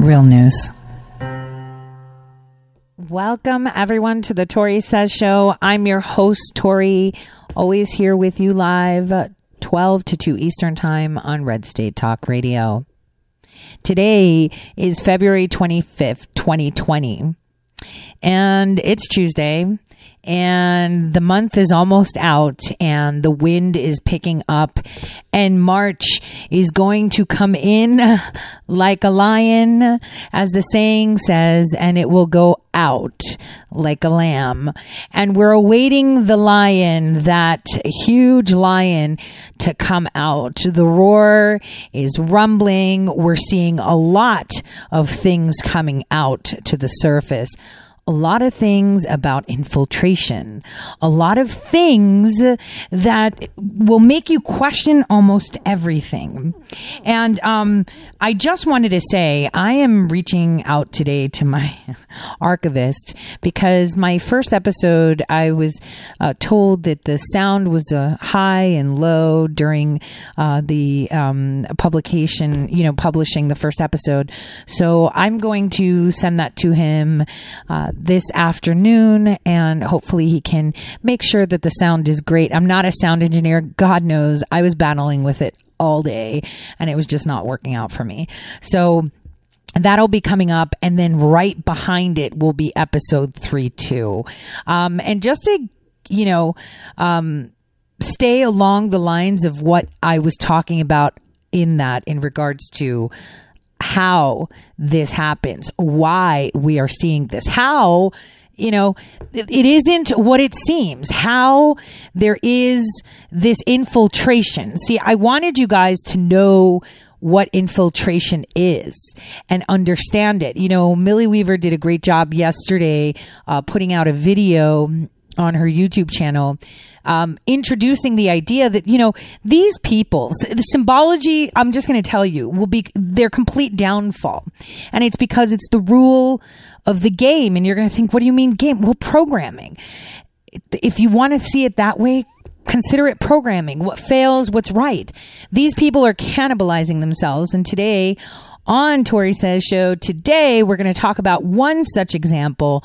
Real news. Welcome, everyone, to the Tori Says Show. I'm your host, Tori, always here with you live, 12 to 2 Eastern Time on Red State Talk Radio. Today is February 25th, 2020, and it's Tuesday and the month is almost out and the wind is picking up and March is going to come in like a lion as the saying says and it will go out like a lamb. And we're awaiting the lion that huge lion to come out. The roar is rumbling. We're seeing a lot of things coming out to the surface a lot of things about infiltration, a lot of things that will make you question almost everything. And um, I just wanted to say I am reaching out today to my archivist because my first episode, I was uh, told that the sound was uh, high and low during uh, the um, publication, you know, publishing the first episode. So I'm going to send that to him uh, this afternoon and hopefully he can make sure that the sound is great. I'm not a sound engineer. God knows I was battling with it all day and it was just not working out for me. So that'll be coming up and then right behind it will be episode 3 2 Um, and just to, you know, um, stay along the lines of what I was talking about in that in regards to how this happens, why we are seeing this, how you know, it isn't what it seems. How there is this infiltration. See, I wanted you guys to know what infiltration is and understand it. You know, Millie Weaver did a great job yesterday uh, putting out a video on her YouTube channel um, introducing the idea that you know these people the symbology i'm just going to tell you will be their complete downfall. And it's because it's the rule of the game and you're going to think what do you mean game? Well programming. If you want to see it that way consider it programming. What fails what's right. These people are cannibalizing themselves and today on Tori Says Show. Today, we're going to talk about one such example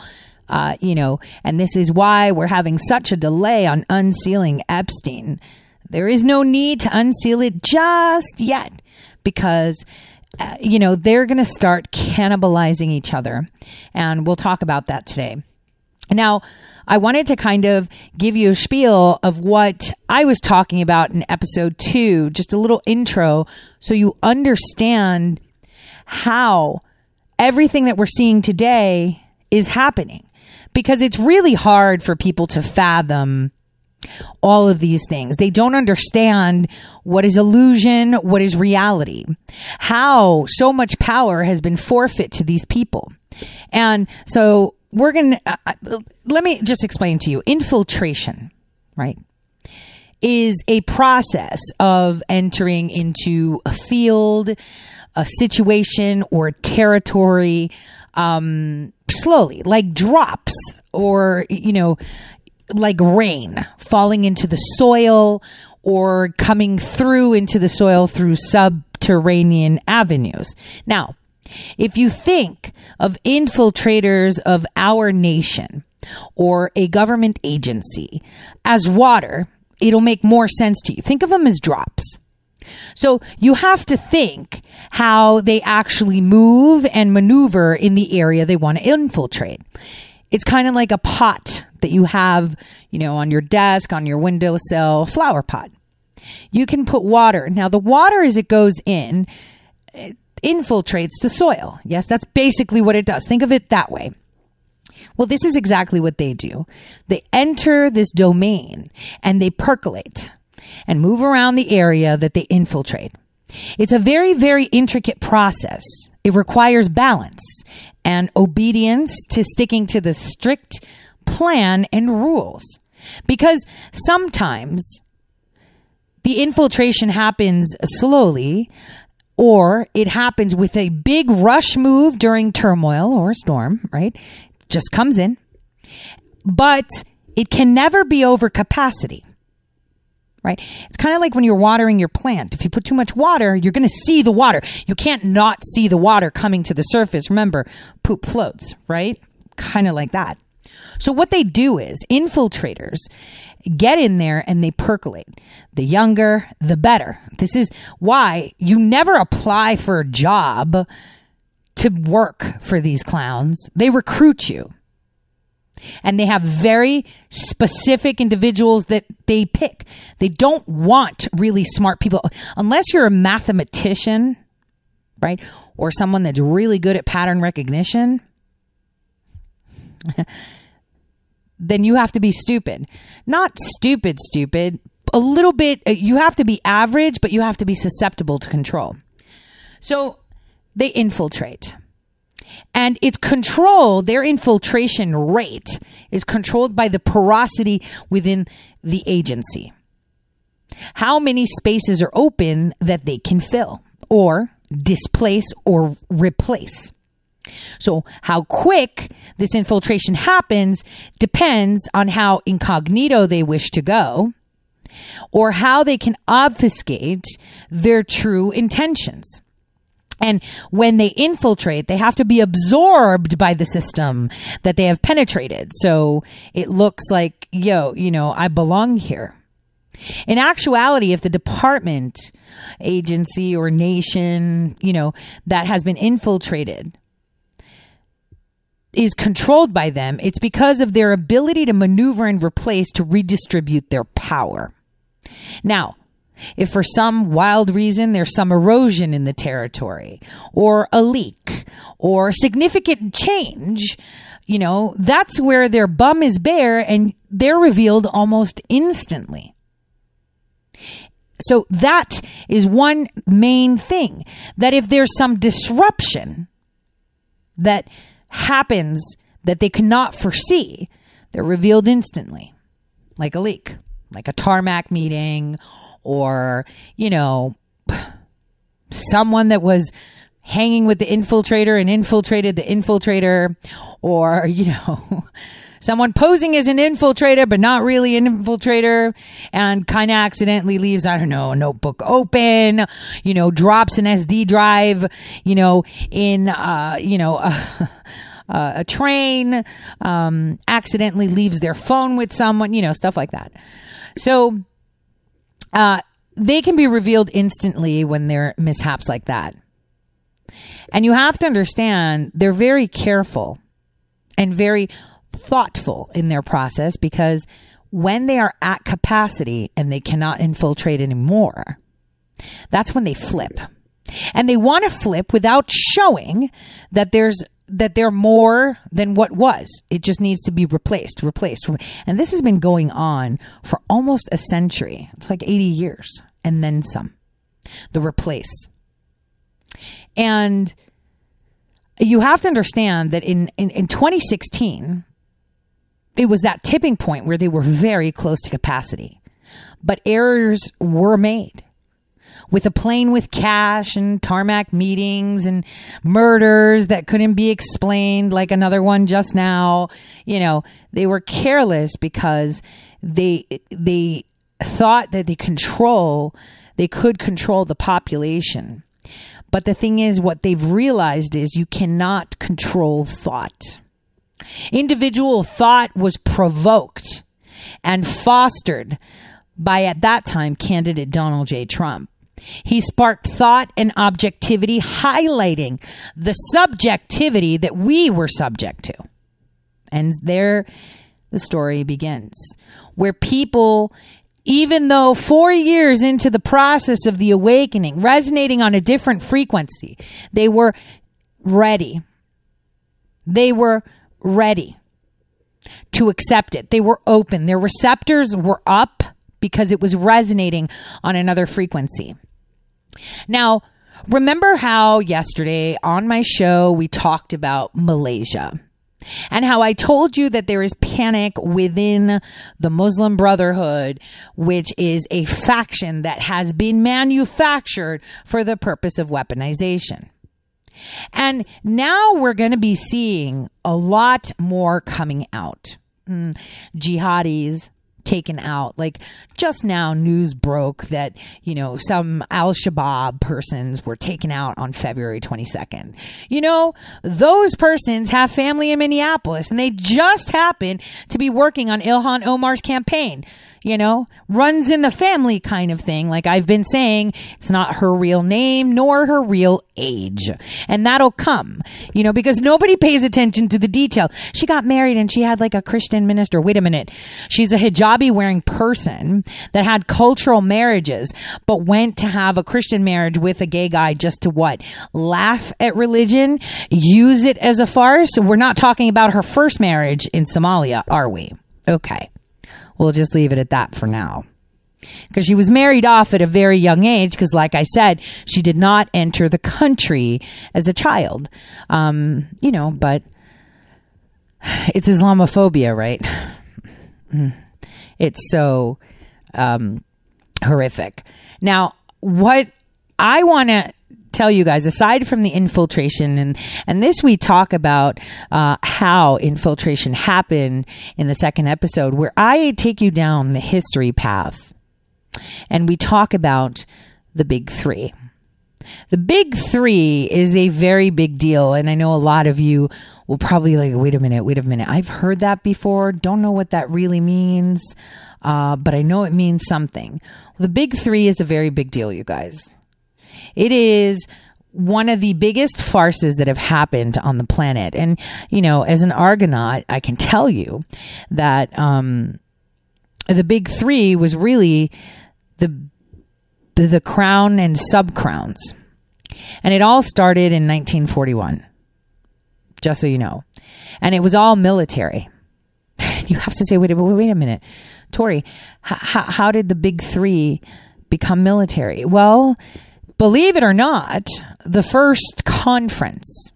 uh, you know, and this is why we're having such a delay on unsealing Epstein. There is no need to unseal it just yet because, uh, you know, they're going to start cannibalizing each other. And we'll talk about that today. Now, I wanted to kind of give you a spiel of what I was talking about in episode two, just a little intro so you understand how everything that we're seeing today is happening because it's really hard for people to fathom all of these things. They don't understand what is illusion, what is reality, how so much power has been forfeit to these people. And so we're going to, uh, uh, let me just explain to you infiltration, right? Is a process of entering into a field, a situation, or territory um, slowly, like drops or, you know, like rain falling into the soil or coming through into the soil through subterranean avenues. Now, if you think of infiltrators of our nation or a government agency as water, it'll make more sense to you. Think of them as drops. So you have to think how they actually move and maneuver in the area they want to infiltrate. It's kind of like a pot that you have, you know, on your desk, on your windowsill, flower pot. You can put water. Now, the water as it goes in it infiltrates the soil. Yes, that's basically what it does. Think of it that way. Well, this is exactly what they do. They enter this domain and they percolate and move around the area that they infiltrate. It's a very, very intricate process. It requires balance and obedience to sticking to the strict plan and rules. Because sometimes the infiltration happens slowly or it happens with a big rush move during turmoil or storm, right? Just comes in. But it can never be over capacity. Right? It's kind of like when you're watering your plant. If you put too much water, you're going to see the water. You can't not see the water coming to the surface. Remember, poop floats, right? Kind of like that. So what they do is infiltrators get in there and they percolate. The younger, the better. This is why you never apply for a job to work for these clowns. They recruit you. And they have very specific individuals that they pick. They don't want really smart people unless you're a mathematician, right? Or someone that's really good at pattern recognition. then you have to be stupid. Not stupid, stupid. A little bit, uh, you have to be average, but you have to be susceptible to control. So they infiltrate. And it's controlled, their infiltration rate is controlled by the porosity within the agency. How many spaces are open that they can fill or displace or replace? So, how quick this infiltration happens depends on how incognito they wish to go or how they can obfuscate their true intentions. And when they infiltrate, they have to be absorbed by the system that they have penetrated. So it looks like, yo, you know, I belong here. In actuality, if the department, agency, or nation, you know, that has been infiltrated is controlled by them, it's because of their ability to maneuver and replace to redistribute their power. Now, if for some wild reason there's some erosion in the territory or a leak or significant change, you know, that's where their bum is bare and they're revealed almost instantly. So that is one main thing that if there's some disruption that happens that they cannot foresee, they're revealed instantly, like a leak, like a tarmac meeting, or, you know, someone that was hanging with the infiltrator and infiltrated the infiltrator, or, you know, someone posing as an infiltrator but not really an infiltrator and kind of accidentally leaves i don't know a notebook open you know drops an sd drive you know in uh you know a train um accidentally leaves their phone with someone you know stuff like that. So uh they can be revealed instantly when there are mishaps like that and you have to understand they're very careful and very thoughtful in their process because when they are at capacity and they cannot infiltrate anymore, that's when they flip. And they want to flip without showing that there's that they're more than what was. It just needs to be replaced, replaced. And this has been going on for almost a century. It's like 80 years and then some. The replace. And you have to understand that in, in, in 2016, it was that tipping point where they were very close to capacity. But errors were made with a plane with cash and tarmac meetings and murders that couldn't be explained, like another one just now. You know, they were careless because they they thought that they control they could control the population. But the thing is, what they've realized is you cannot control thought. Individual thought was provoked and fostered by, at that time, candidate Donald J. Trump. He sparked thought and objectivity, highlighting the subjectivity that we were subject to. And there the story begins, where people, even though four years into the process of the awakening, resonating on a different frequency, they were ready. They were ready to accept it. They were open. Their receptors were up because it was resonating on another frequency. Now, remember how yesterday on my show we talked about Malaysia and how I told you that there is panic within the Muslim Brotherhood, which is a faction that has been manufactured for the purpose of weaponization. And now we're going to be seeing a lot more coming out. mm, jihadis taken out. Like just now, news broke that, you know, some Al Shabaab persons were taken out on February 22nd. You know, those persons have family in Minneapolis and they just happen to be working on Ilhan Omar's campaign you know, runs in the family kind of thing. Like I've been saying, it's not her real name nor her real age. And that'll come, you know, because nobody pays attention to the detail. She got married and she had like a Christian minister. Wait a minute. She's a hijabi wearing person that had cultural marriages, but went to have a Christian marriage with a gay guy just to what? Laugh at religion, use it as a farce. We're not talking about her first marriage in Somalia, are we? Okay. We'll just leave it at that for now. Because she was married off at a very young age, because, like I said, she did not enter the country as a child. Um, you know, but it's Islamophobia, right? It's so um, horrific. Now, what I want to tell you guys aside from the infiltration and and this we talk about uh, how infiltration happened in the second episode where i take you down the history path and we talk about the big three. The big three is a very big deal and i know a lot of you will probably like wait a minute wait a minute i've heard that before don't know what that really means uh, but i know it means something. The big three is a very big deal you guys it is one of the biggest farces that have happened on the planet. And, you know, as an Argonaut, I can tell you that um, the big three was really the, the crown and sub crowns. And it all started in 1941, just so you know. And it was all military. You have to say, wait, wait, wait a minute. Tori, h- how did the big three become military? Well, believe it or not, the first conference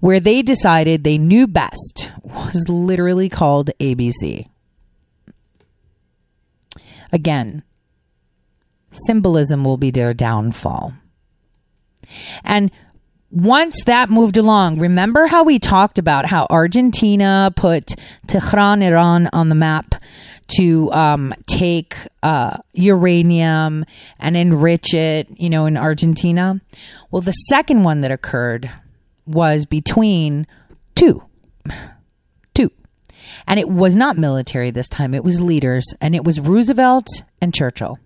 where they decided they knew best was literally called ABC. Again, symbolism will be their downfall. And once that moved along, remember how we talked about how Argentina put Tehran, Iran on the map to um, take uh, uranium and enrich it, you know, in Argentina. Well, the second one that occurred was between two. Two. And it was not military this time, it was leaders, and it was Roosevelt and Churchill.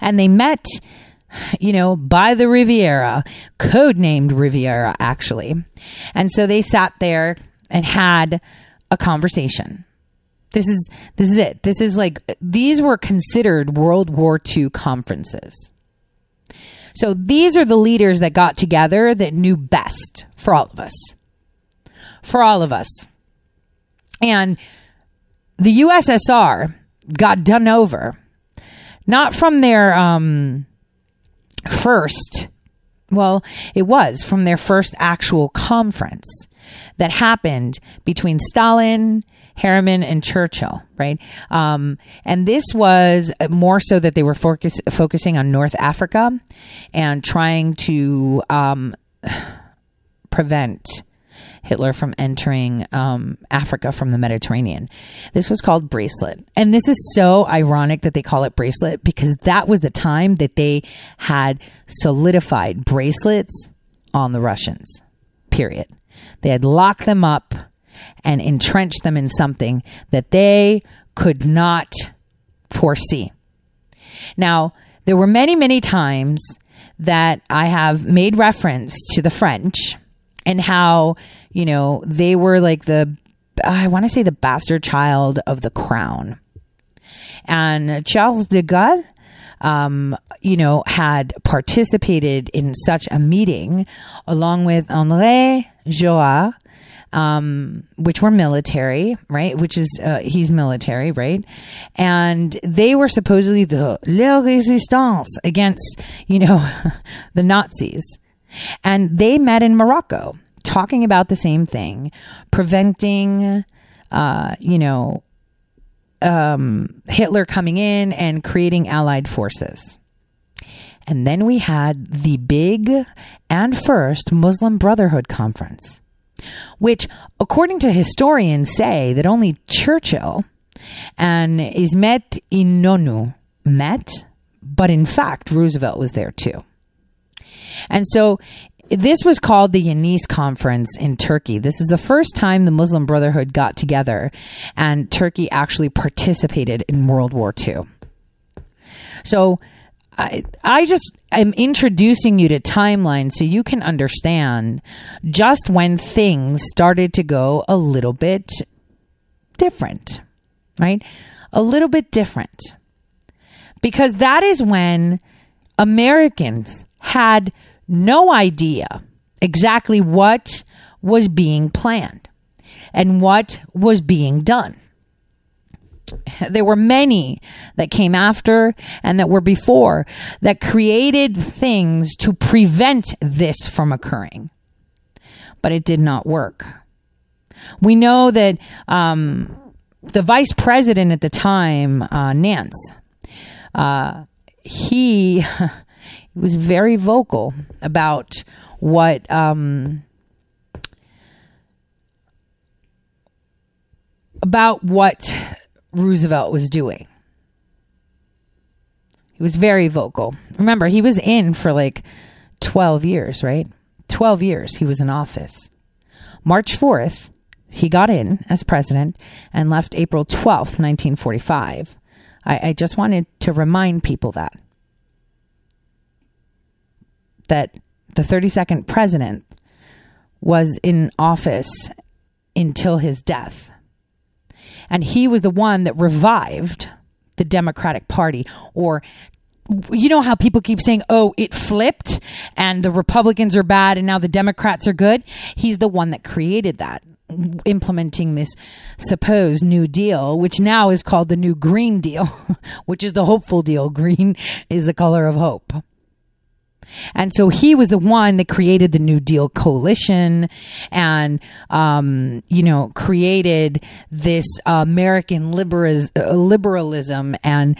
And they met, you know, by the Riviera, codenamed Riviera, actually. And so they sat there and had a conversation this is this is it. This is like these were considered World War II conferences. So these are the leaders that got together that knew best for all of us. For all of us. And the USSR got done over not from their um, first well, it was from their first actual conference that happened between Stalin Harriman and Churchill, right? Um, and this was more so that they were focus, focusing on North Africa and trying to um, prevent Hitler from entering um, Africa from the Mediterranean. This was called Bracelet. And this is so ironic that they call it Bracelet because that was the time that they had solidified bracelets on the Russians, period. They had locked them up and entrench them in something that they could not foresee. Now, there were many, many times that I have made reference to the French and how, you know, they were like the, I want to say the bastard child of the crown. And Charles de Gaulle, um, you know, had participated in such a meeting along with Henri Jouart um, which were military, right? Which is, uh, he's military, right? And they were supposedly the La Resistance against, you know, the Nazis. And they met in Morocco talking about the same thing, preventing, uh, you know, um, Hitler coming in and creating allied forces. And then we had the big and first Muslim Brotherhood conference which, according to historians, say that only Churchill and Ismet Inonu met, but in fact, Roosevelt was there too. And so this was called the Yanis Conference in Turkey. This is the first time the Muslim Brotherhood got together and Turkey actually participated in World War II. So I, I just am introducing you to timeline so you can understand just when things started to go a little bit different, right? A little bit different. Because that is when Americans had no idea exactly what was being planned and what was being done. There were many that came after and that were before that created things to prevent this from occurring. But it did not work. We know that um, the vice president at the time, uh, Nance, uh, he was very vocal about what um, about what Roosevelt was doing. He was very vocal. Remember, he was in for like 12 years, right? 12 years he was in office. March 4th, he got in as president and left April 12th, 1945. I, I just wanted to remind people that. That the 32nd president was in office until his death. And he was the one that revived the Democratic Party or you know how people keep saying, oh, it flipped and the Republicans are bad and now the Democrats are good? He's the one that created that, implementing this supposed New Deal, which now is called the New Green Deal, which is the hopeful deal. Green is the color of hope. And so he was the one that created the New Deal coalition and, um, you know, created this uh, American uh, liberalism and,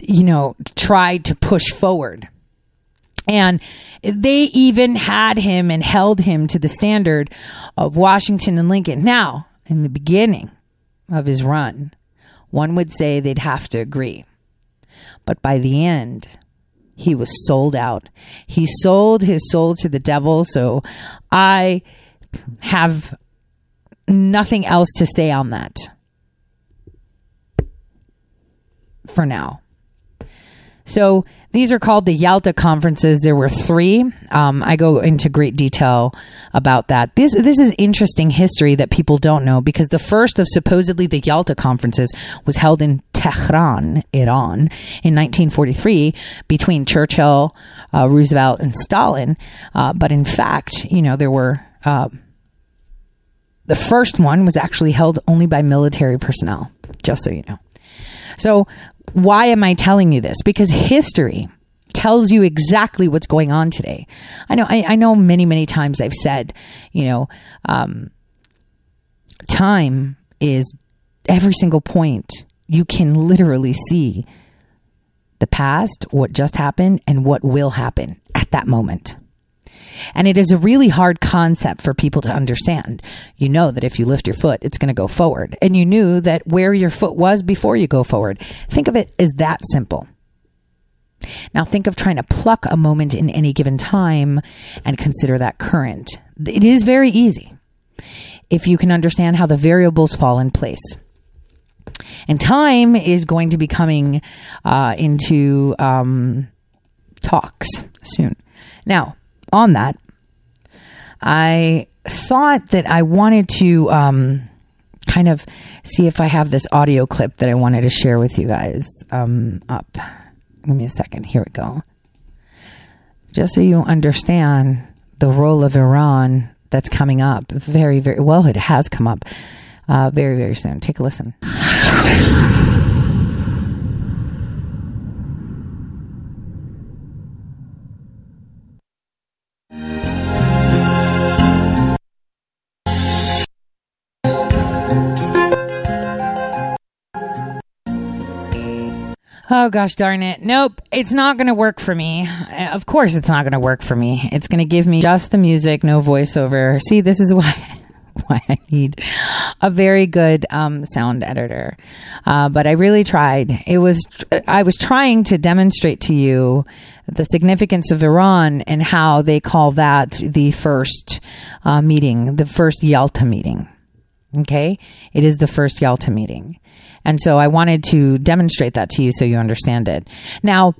you know, tried to push forward. And they even had him and held him to the standard of Washington and Lincoln. Now, in the beginning of his run, one would say they'd have to agree. But by the end, he was sold out. He sold his soul to the devil. So I have nothing else to say on that for now. So these are called the Yalta conferences. There were three. Um, I go into great detail about that. This this is interesting history that people don't know because the first of supposedly the Yalta conferences was held in Tehran, Iran, in 1943 between Churchill, uh, Roosevelt, and Stalin. Uh, but in fact, you know there were. Uh, the first one was actually held only by military personnel, just so you know. So why am I telling you this? Because history tells you exactly what's going on today. I know, I, I know many, many times I've said, you know, um, time is every single point. You can literally see the past, what just happened, and what will happen at that moment. And it is a really hard concept for people to understand. You know that if you lift your foot, it's going to go forward. And you knew that where your foot was before you go forward. Think of it as that simple. Now think of trying to pluck a moment in any given time and consider that current. It is very easy if you can understand how the variables fall in place. And time is going to be coming uh, into um, talks soon. Now, on that, I thought that I wanted to um, kind of see if I have this audio clip that I wanted to share with you guys um, up. Give me a second. Here we go. Just so you understand the role of Iran that's coming up very, very well, it has come up uh, very, very soon. Take a listen. Oh gosh darn it. Nope, it's not going to work for me. Uh, of course it's not going to work for me. It's going to give me just the music, no voiceover. See, this is why why I need a very good um, sound editor. Uh, but I really tried. It was I was trying to demonstrate to you the significance of Iran and how they call that the first uh, meeting, the first Yalta meeting. Okay, it is the first Yalta meeting, and so I wanted to demonstrate that to you so you understand it. Now,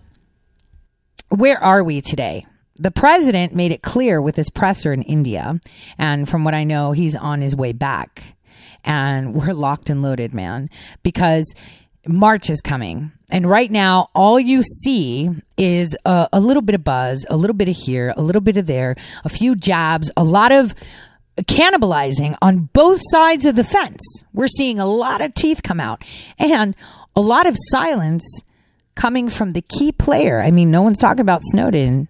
where are we today? the president made it clear with his presser in India, and from what I know, he's on his way back. And we're locked and loaded, man, because March is coming. And right now, all you see is a, a, little bit of buzz, a little bit of here, a little bit of there, a few jabs, a lot of cannibalizing on both sides of the fence. We're seeing a lot of teeth come out and a lot of silence coming from the key player. I mean, no one's talking about Snowden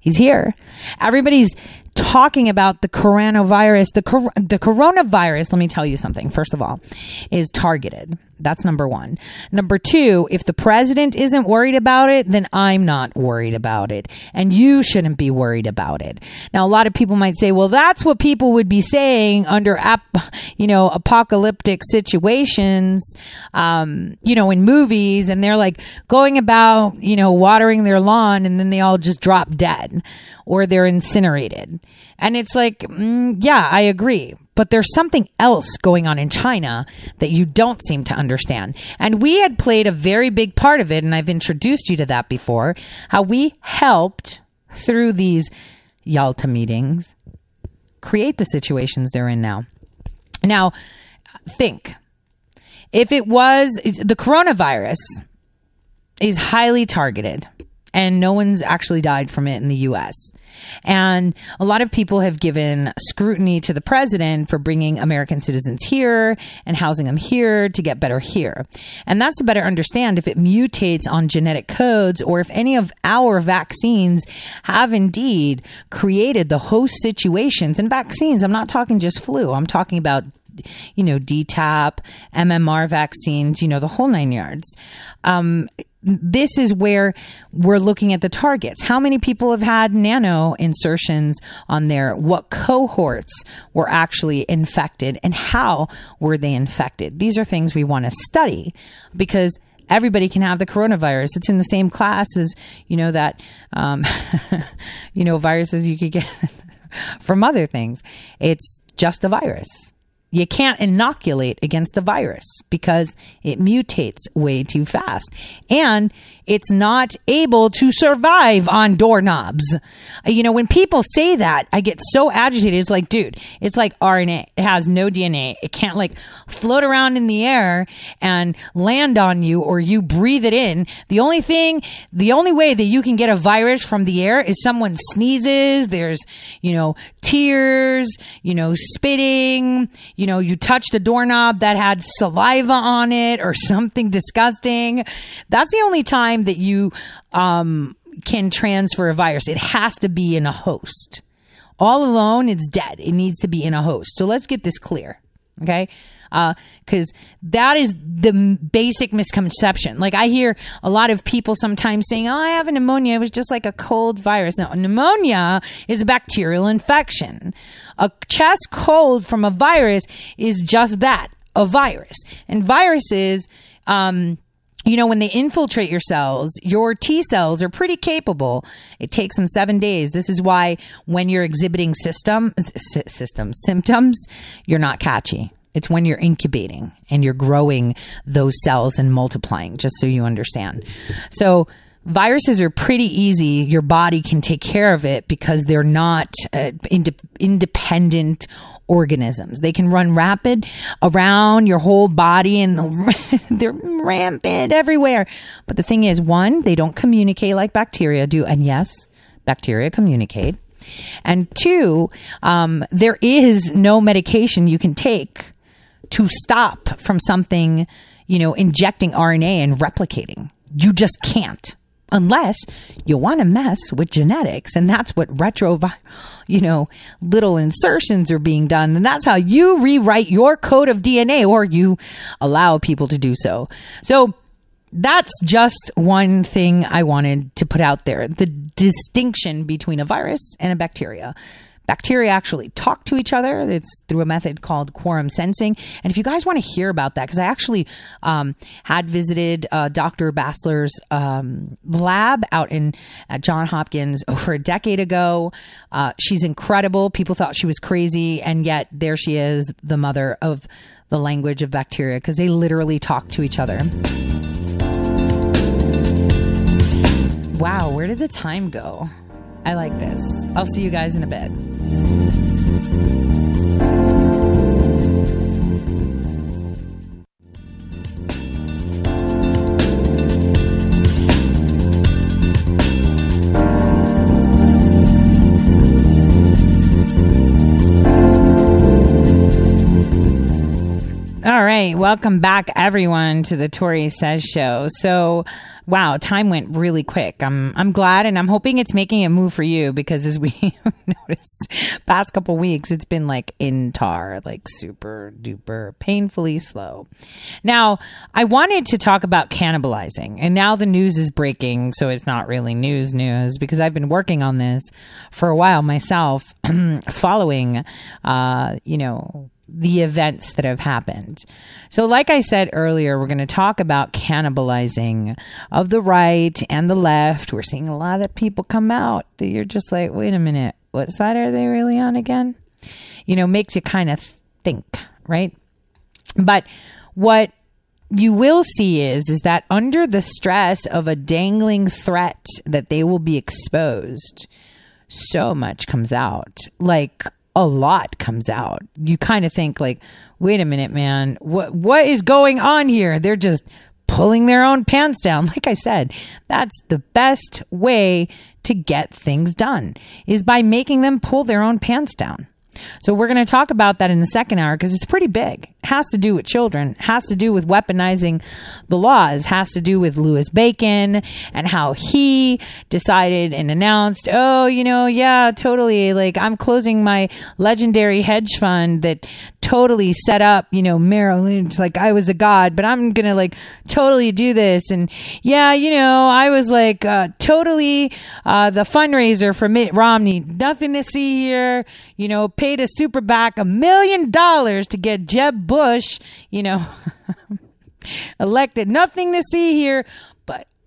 He's here. Everybody's talking about the coronavirus. The, cor- the coronavirus, let me tell you something, first of all, is targeted. That's number one. Number two, if the president isn't worried about it, then I'm not worried about it. And you shouldn't be worried about it. Now, a lot of people might say, well, that's what people would be saying under, ap- you know, apocalyptic situations, um, you know, in movies. And they're like going about, you know, watering their lawn and then they all just drop dead or they're incinerated. And it's like, mm, yeah, I agree but there's something else going on in China that you don't seem to understand. And we had played a very big part of it, and I've introduced you to that before, how we helped through these Yalta meetings create the situations they're in now. Now, think if it was the coronavirus is highly targeted and no one's actually died from it in the US. And a lot of people have given scrutiny to the president for bringing American citizens here and housing them here to get better here. And that's to better understand if it mutates on genetic codes or if any of our vaccines have indeed created the host situations and vaccines. I'm not talking just flu. I'm talking about you know, DTaP, MMR vaccines, you know, the whole nine yards. Um, this is where we're looking at the targets. How many people have had nano insertions on there? What cohorts were actually infected and how were they infected? These are things we want to study because everybody can have the coronavirus. It's in the same class as, you know, that, um, you know, viruses you could get from other things. It's just a virus. You can't inoculate against a virus because it mutates way too fast. And it's not able to survive on doorknobs. Uh, you know, when people say that, I get so agitated. It's like, dude, it's like RNA. It has no DNA. It can't like float around in the air and land on you or you breathe it in. The only thing, the only way that you can get a virus from the air is someone sneezes. There's, you know, tears, you know, spitting, you know, you touched a doorknob that had saliva on it or something disgusting. That's the only time time that you um, can transfer a virus. It has to be in a host. All alone, it's dead. It needs to be in a host. So let's get this clear. Okay. Because uh, that is the basic misconception. Like I hear a lot of people sometimes saying, "Oh, I have a pneumonia. It was just like a cold virus." No, pneumonia is a bacterial infection. A chest cold from a virus is just that, a virus. And viruses, um, you know, when they infiltrate your cells, your T cells are pretty capable. It takes them seven days. This is why when you're exhibiting system, system symptoms, you're not catchy. It's when you're incubating and you're growing those cells and multiplying, just so you understand. So, viruses are pretty easy. Your body can take care of it because they're not uh, ind- independent organisms. They can run rapid around your whole body and they're rampant everywhere. But the thing is, one, they don't communicate like bacteria do. And yes, bacteria communicate. And two, um, there is no medication you can take to stop from something, you know, injecting RNA and replicating. You just can't unless you want to mess with genetics and that's what retro you know little insertions are being done and that's how you rewrite your code of DNA or you allow people to do so. So that's just one thing I wanted to put out there the distinction between a virus and a bacteria bacteria actually talk to each other. It's through a method called quorum sensing. And if you guys want to hear about that, because I actually um, had visited uh, Dr. Bassler's um, lab out in at John Hopkins over a decade ago. Uh, she's incredible. People thought she was crazy, and yet there she is, the mother of the language of bacteria, because they literally talk to each other. Wow, where did the time go? I like this. I'll see you guys in a bit. All right, welcome back everyone to the Tori Says show. So, wow, time went really quick. I'm I'm glad and I'm hoping it's making a move for you because as we noticed past couple weeks it's been like in tar, like super duper painfully slow. Now, I wanted to talk about cannibalizing and now the news is breaking, so it's not really news news because I've been working on this for a while myself following uh, you know, the events that have happened. So, like I said earlier, we're going to talk about cannibalizing of the right and the left. We're seeing a lot of people come out that you're just like, wait a minute, what side are they really on again? You know, makes you kind of think, right? But what you will see is is that under the stress of a dangling threat that they will be exposed so much comes out like a lot comes out. You kind of think like, wait a minute, man, what what is going on here? They're just pulling their own pants down. Like I said, that's the best way to get things done is by making them pull their own pants down. So we're going to talk about that in the second hour because it's pretty big. Has to do with children, has to do with weaponizing the laws, has to do with Louis Bacon and how he decided and announced, oh, you know, yeah, totally. Like I'm closing my legendary hedge fund that totally set up, you know, Merrill Lynch like I was a god, but I'm going to like totally do this. And yeah, you know, I was like uh, totally uh, the fundraiser for Mitt Romney. Nothing to see here. You know, paid a super PAC a million dollars to get Jeb Bush, you know, elected. Nothing to see here,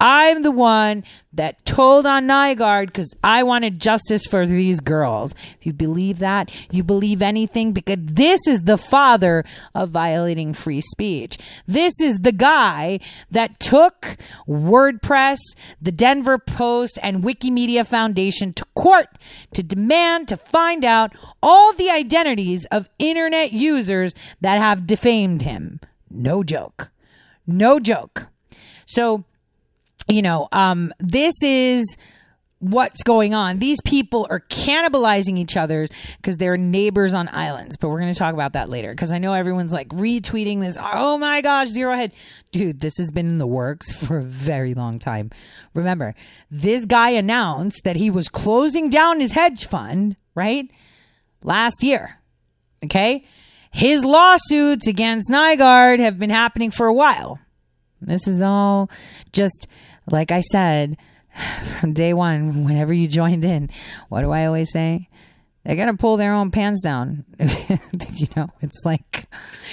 I'm the one that told on Nygard because I wanted justice for these girls. If you believe that, you believe anything because this is the father of violating free speech. This is the guy that took WordPress, the Denver Post, and Wikimedia Foundation to court to demand to find out all the identities of internet users that have defamed him. No joke. No joke. So, you know, um, this is what's going on. These people are cannibalizing each other because they're neighbors on islands. But we're going to talk about that later because I know everyone's like retweeting this. Oh my gosh, zero head. Dude, this has been in the works for a very long time. Remember, this guy announced that he was closing down his hedge fund, right? Last year. Okay. His lawsuits against Nygard have been happening for a while. This is all just like I said from day one, whenever you joined in, what do I always say? They're gonna pull their own pants down. you know, it's like,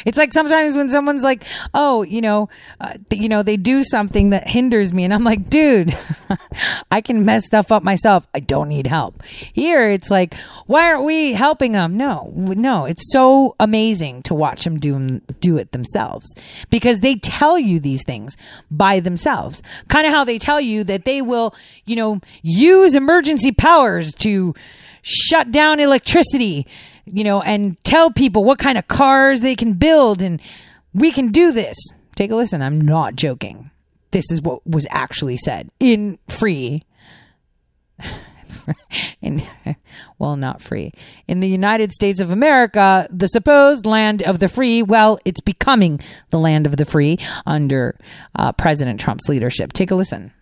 it's like sometimes when someone's like, "Oh, you know, uh, you know, they do something that hinders me," and I'm like, "Dude, I can mess stuff up myself. I don't need help." Here, it's like, "Why aren't we helping them?" No, no, it's so amazing to watch them do do it themselves because they tell you these things by themselves. Kind of how they tell you that they will, you know, use emergency powers to shut down electricity, you know, and tell people what kind of cars they can build and we can do this. Take a listen. I'm not joking. This is what was actually said in free. in well not free in the united states of america the supposed land of the free well it's becoming the land of the free under uh, president trump's leadership take a listen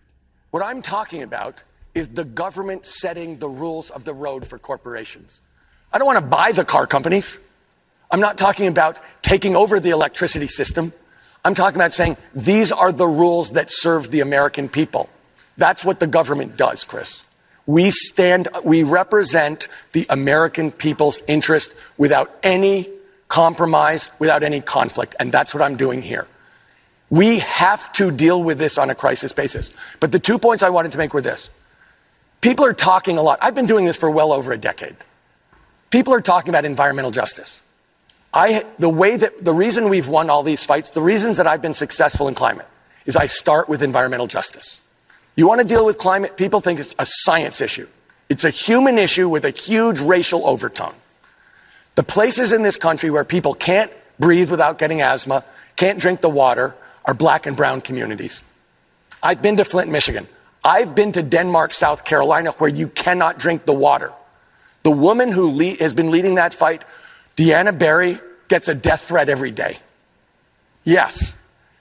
what i'm talking about is the government setting the rules of the road for corporations. I don't want to buy the car companies. I'm not talking about taking over the electricity system. I'm talking about saying these are the rules that serve the American people. That's what the government does, Chris. We stand, we represent the American people's interest without any compromise, without any conflict. And that's what I'm doing here. We have to deal with this on a crisis basis. But the two points I wanted to make were this. People are talking a lot. I've been doing this for well over a decade. People are talking about environmental justice. I, the way that, the reason we've won all these fights, the reasons that I've been successful in climate is I start with environmental justice. You want to deal with climate? People think it's a science issue. It's a human issue with a huge racial overtone. The places in this country where people can't breathe without getting asthma, can't drink the water, are black and brown communities. I've been to Flint, Michigan. I've been to Denmark, South Carolina, where you cannot drink the water. The woman who has been leading that fight, Deanna Barry, gets a death threat every day. Yes.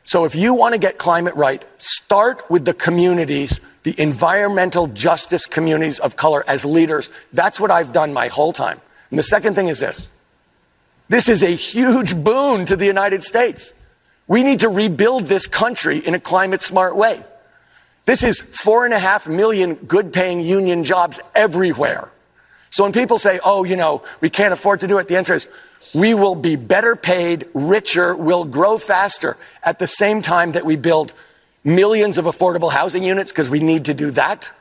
So if you want to get climate right, start with the communities, the environmental justice communities of color as leaders. That's what I've done my whole time. And the second thing is this. This is a huge boon to the United States. We need to rebuild this country in a climate smart way. This is four and a half million good paying union jobs everywhere. So when people say, oh, you know, we can't afford to do it, the answer is we will be better paid, richer, will grow faster at the same time that we build millions of affordable housing units because we need to do that.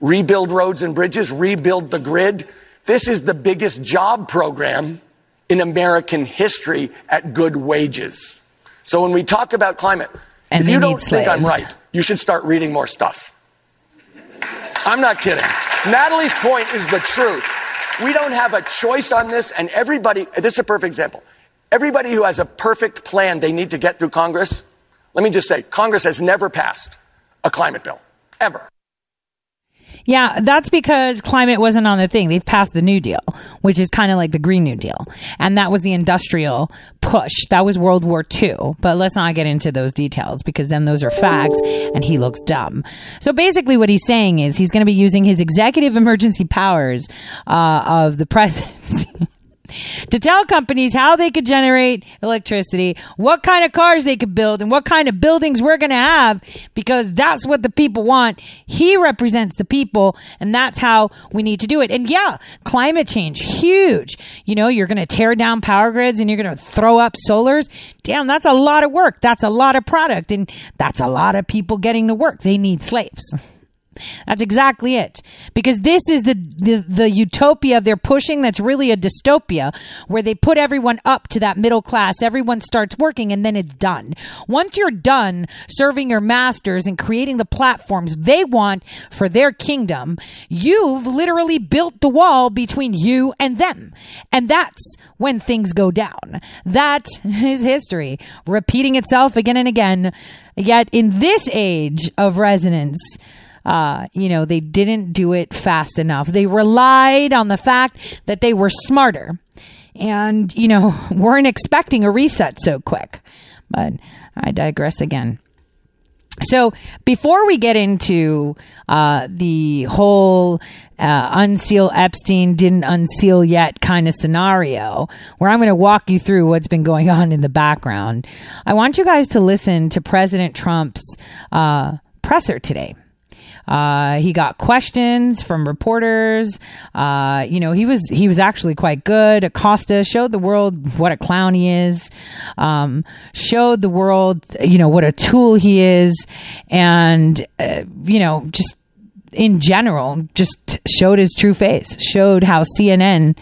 Rebuild roads and bridges, rebuild the grid. This is the biggest job program in American history at good wages. So when we talk about climate, And if you don't think I'm right, you should start reading more stuff. I'm not kidding. Natalie's point is the truth. We don't have a choice on this, and everybody, this is a perfect example. Everybody who has a perfect plan they need to get through Congress, let me just say, Congress has never passed a climate bill. Ever. Yeah, that's because climate wasn't on the thing. They've passed the New Deal, which is kind of like the Green New Deal. And that was the industrial push. That was World War II. But let's not get into those details because then those are facts and he looks dumb. So basically, what he's saying is he's going to be using his executive emergency powers uh, of the presidency. To tell companies how they could generate electricity, what kind of cars they could build, and what kind of buildings we're going to have because that's what the people want. He represents the people, and that's how we need to do it. And yeah, climate change, huge. You know, you're going to tear down power grids and you're going to throw up solars. Damn, that's a lot of work. That's a lot of product, and that's a lot of people getting to work. They need slaves. That's exactly it. Because this is the, the, the utopia they're pushing that's really a dystopia where they put everyone up to that middle class. Everyone starts working and then it's done. Once you're done serving your masters and creating the platforms they want for their kingdom, you've literally built the wall between you and them. And that's when things go down. That is history repeating itself again and again. Yet in this age of resonance, uh, you know, they didn't do it fast enough. They relied on the fact that they were smarter and, you know, weren't expecting a reset so quick. But I digress again. So before we get into uh, the whole uh, unseal Epstein didn't unseal yet kind of scenario, where I'm going to walk you through what's been going on in the background, I want you guys to listen to President Trump's uh, presser today. Uh, he got questions from reporters. Uh, you know, he was he was actually quite good. Acosta showed the world what a clown he is. Um, showed the world, you know, what a tool he is, and uh, you know, just in general, just showed his true face. Showed how CNN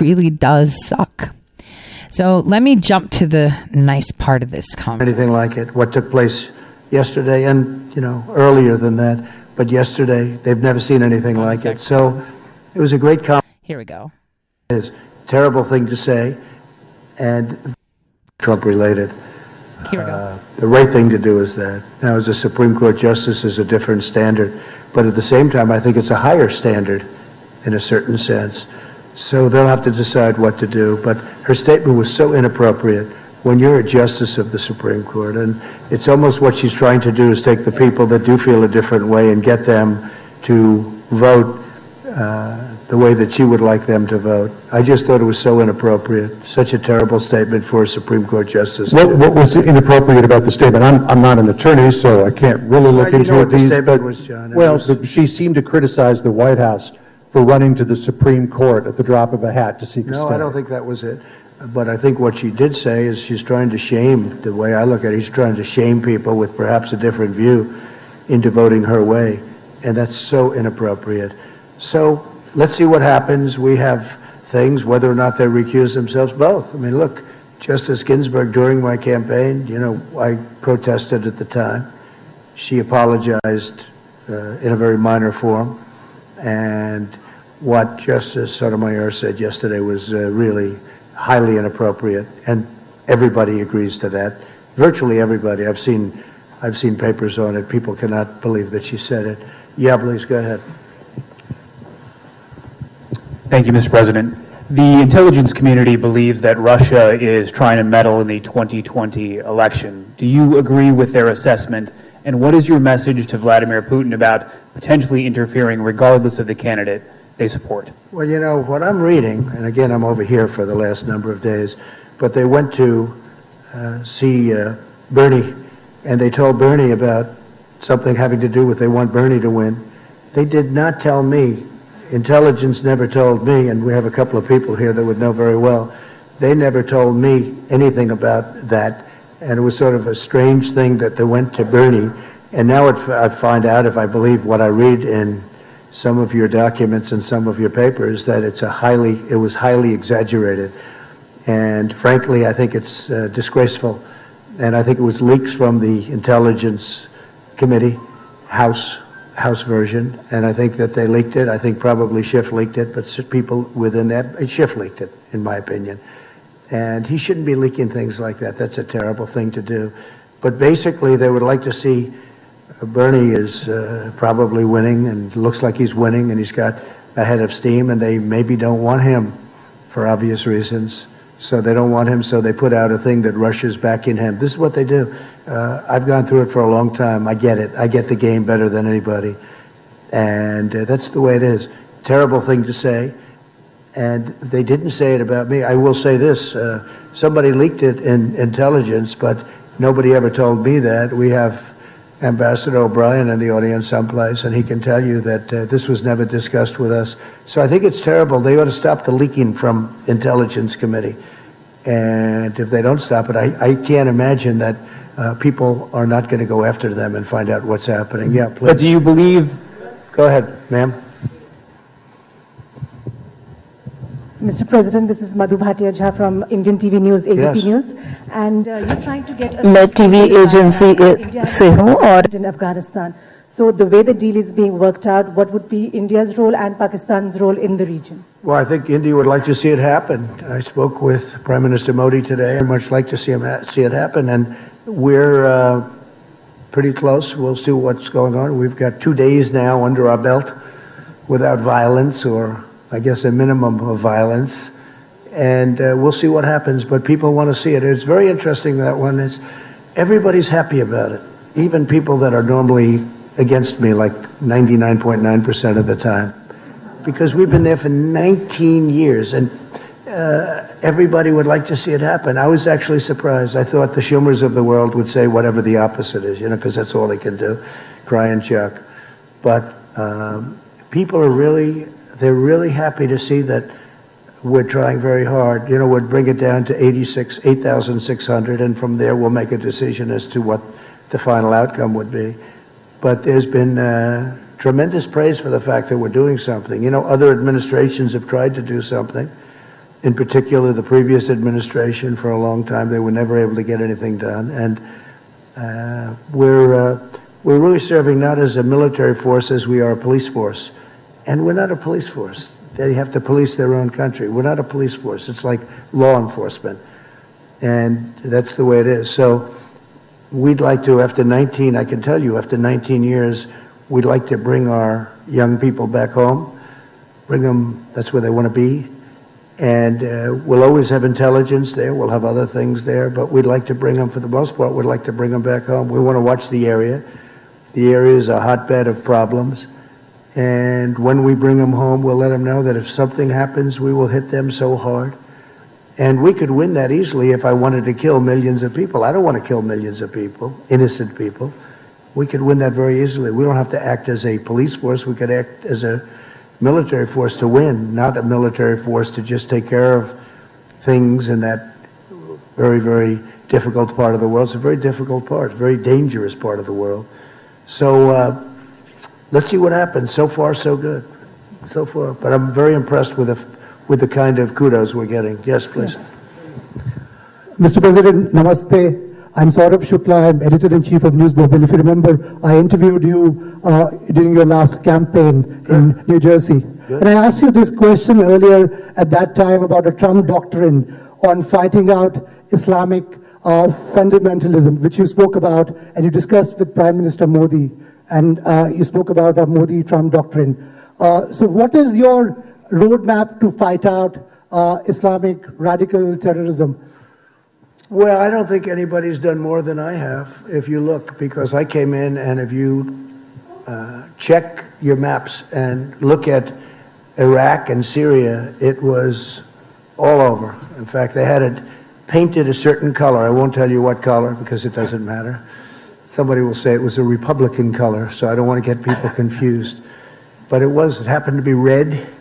really does suck. So let me jump to the nice part of this conversation. anything like it. What took place yesterday, and you know earlier than that, but yesterday they've never seen anything like it. So it was a great comment. Here we go. It's a terrible thing to say, and Trump related. Here we go. Uh, the right thing to do is that. Now, as a Supreme Court justice, is a different standard, but at the same time, I think it's a higher standard in a certain sense. So they'll have to decide what to do. But her statement was so inappropriate when you're a justice of the Supreme Court, and it's almost what she's trying to do is take the people that do feel a different way and get them to vote uh, the way that she would like them to vote. I just thought it was so inappropriate, such a terrible statement for a Supreme Court justice. What, what was inappropriate about the statement? I'm, I'm not an attorney, so I can't really look you into know it. what the These- statement but- was, John. Well, was- the- she seemed to criticize the White House for running to the Supreme Court at the drop of a hat to seek a stay. No, I don't think that was it. But I think what she did say is she's trying to shame, the way I look at it, she's trying to shame people with perhaps a different view into voting her way. And that's so inappropriate. So let's see what happens. We have things, whether or not they recuse themselves, both. I mean, look, Justice Ginsburg, during my campaign, you know, I protested at the time. She apologized uh, in a very minor form. And what Justice Sotomayor said yesterday was uh, really highly inappropriate, and everybody agrees to that. Virtually everybody. I've seen, I've seen papers on it. People cannot believe that she said it. Yeah, please go ahead. Thank you, Mr. President. The intelligence community believes that Russia is trying to meddle in the 2020 election. Do you agree with their assessment? And what is your message to Vladimir Putin about potentially interfering regardless of the candidate they support? Well, you know, what I'm reading, and again, I'm over here for the last number of days, but they went to uh, see uh, Bernie, and they told Bernie about something having to do with they want Bernie to win. They did not tell me. Intelligence never told me, and we have a couple of people here that would know very well. They never told me anything about that, and it was sort of a strange thing that they went to Bernie. And now it, I find out, if I believe what I read in some of your documents and some of your papers, that it's a highly, it was highly exaggerated. And frankly, I think it's uh, disgraceful. And I think it was leaks from the Intelligence Committee, House, House version. And I think that they leaked it. I think probably Schiff leaked it, but people within that, Schiff leaked it, in my opinion. And he shouldn't be leaking things like that. That's a terrible thing to do. But basically, they would like to see Bernie is uh, probably winning and looks like he's winning and he's got a head of steam and they maybe don't want him for obvious reasons. So they don't want him, so they put out a thing that rushes back in him. This is what they do. Uh, I've gone through it for a long time. I get it. I get the game better than anybody. And uh, that's the way it is. Terrible thing to say. And they didn't say it about me. I will say this uh, somebody leaked it in intelligence, but nobody ever told me that. We have Ambassador O'Brien in the audience someplace, and he can tell you that uh, this was never discussed with us. So I think it's terrible. They ought to stop the leaking from Intelligence Committee. And if they don't stop it, I, I can't imagine that uh, people are not going to go after them and find out what's happening. Yeah, please. But do you believe Go ahead, ma'am. Mr. President, this is Madhu Bhatia Jha from Indian TV News, ABP Yes. News. And uh, you're trying to get... a मैं TV agency India से हूँ और in Afghanistan. So the way the deal is being worked out, what would be India's role and Pakistan's role in the region? Well, I think India would like to see it happen. I spoke with Prime Minister Modi today. I'd much like to see him ha- see it happen, and we're uh, pretty close. We'll see what's going on. We've got two days now under our belt without violence, or I guess a minimum of violence, and uh, we'll see what happens. But people want to see it. It's very interesting that one is everybody's happy about it, even people that are normally against me, like 99.9% of the time because we've been there for 19 years and uh, everybody would like to see it happen. I was actually surprised. I thought the Schumers of the world would say whatever the opposite is, you know, because that's all they can do, cry and chuck. But um, people are really, they're really happy to see that we're trying very hard. You know, we'd bring it down to 86, 8,600, and from there we'll make a decision as to what the final outcome would be. But there's been uh, tremendous praise for the fact that we're doing something. You know, other administrations have tried to do something. In particular, the previous administration, for a long time, they were never able to get anything done. And uh, we're, uh, we're really serving not as a military force as we are a police force. And we're not a police force. They have to police their own country. We're not a police force. It's like law enforcement. And that's the way it is. So we'd like to, after 19, I can tell you, after 19 years, we'd like to bring our young people back home, bring them, that's where they want to be. And uh, we'll always have intelligence there, we'll have other things there, but we'd like to bring them, for the most part, we'd like to bring them back home. We want to watch the area. The area is a hotbed of problems. And when we bring them home, we'll let them know that if something happens, we will hit them so hard. And we could win that easily if I wanted to kill millions of people. I don't want to kill millions of people, innocent people. We could win that very easily. We don't have to act as a police force. We could act as a military force to win, not a military force to just take care of things in that very, very difficult part of the world. It's a very difficult part, very dangerous part of the world. So uh, let's see what happens. So far, so good. So far, but I'm very impressed with the with the kind of kudos we're getting. Yes, please. Mr. President, namaste. I'm Saurabh Shukla. I'm editor-in-chief of NewsMobile. If you remember, I interviewed you uh, during your last campaign in New Jersey. And I asked you this question earlier at that time about a Trump doctrine on fighting out Islamic uh, fundamentalism, which you spoke about and you discussed with Prime Minister Modi. And uh, you spoke about a Modi-Trump doctrine. Uh, so what is your roadmap to fight out uh, Islamic radical terrorism? Well, I don't think anybody's done more than I have. If you look, because I came in, and if you uh, check your maps and look at Iraq and Syria, it was all over. In fact, they had it painted a certain color. I won't tell you what color because it doesn't matter. Somebody will say it was a Republican color, so I don't want to get people confused. But it was, it happened to be red,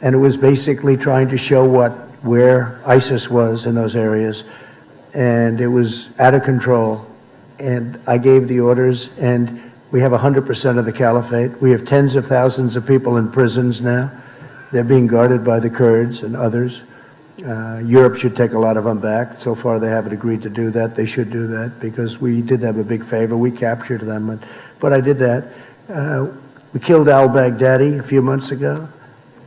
and it was basically trying to show what, where ISIS was in those areas and it was out of control. And I gave the orders, and we have 100% of the caliphate. We have tens of thousands of people in prisons now. They're being guarded by the Kurds and others. Uh, Europe should take a lot of them back. So far, they haven't agreed to do that. They should do that because we did them a big favor. We captured them, but, but I did that. Uh, we killed al Baghdadi a few months ago,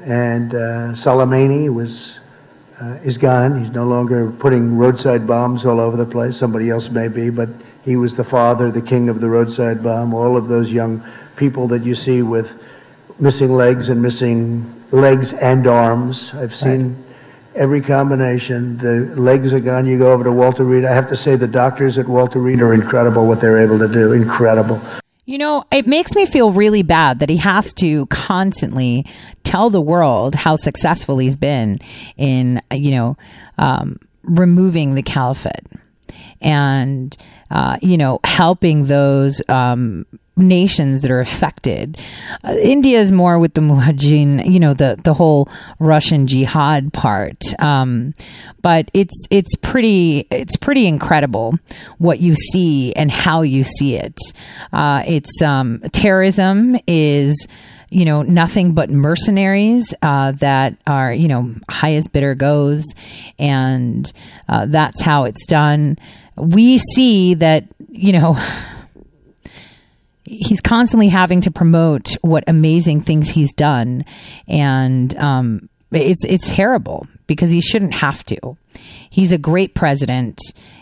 and uh, Soleimani was uh, is gone. He's no longer putting roadside bombs all over the place. Somebody else may be, but he was the father, the king of the roadside bomb. All of those young people that you see with missing legs and missing legs and arms. I've seen right. Every combination. The legs are gone. You go over to Walter Reed. I have to say the doctors at Walter Reed are incredible what they're able to do. Incredible. You know, it makes me feel really bad that he has to constantly tell the world how successful he's been in, you know, um, removing the caliphate and, uh, you know, helping those um, nations that are affected. Uh, India is more with the Mujahideen, you know, the the whole Russian jihad part. Um, but it's it's pretty it's pretty incredible what you see and how you see it. Uh, it's um, terrorism is you know nothing but mercenaries uh, that are you know highest bidder goes, and uh, that's how it's done. We see that you know. he's constantly having to promote what amazing things he's done, and um, it's it's terrible because he shouldn't have to. He's a great president,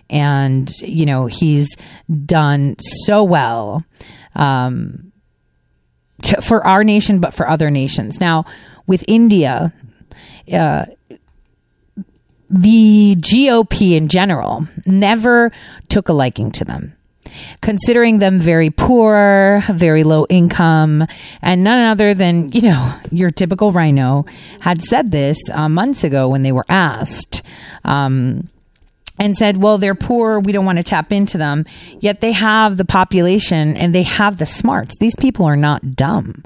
and you know he's done so well um, to, for our nation, but for other nations. Now with India. Uh, the GOP in general never took a liking to them considering them very poor, very low income, and none other than, you know, your typical rhino had said this uh, months ago when they were asked. Um, and said, well, they're poor. We don't want to tap into them. Yet they have the population and they have the smarts. These people are not dumb.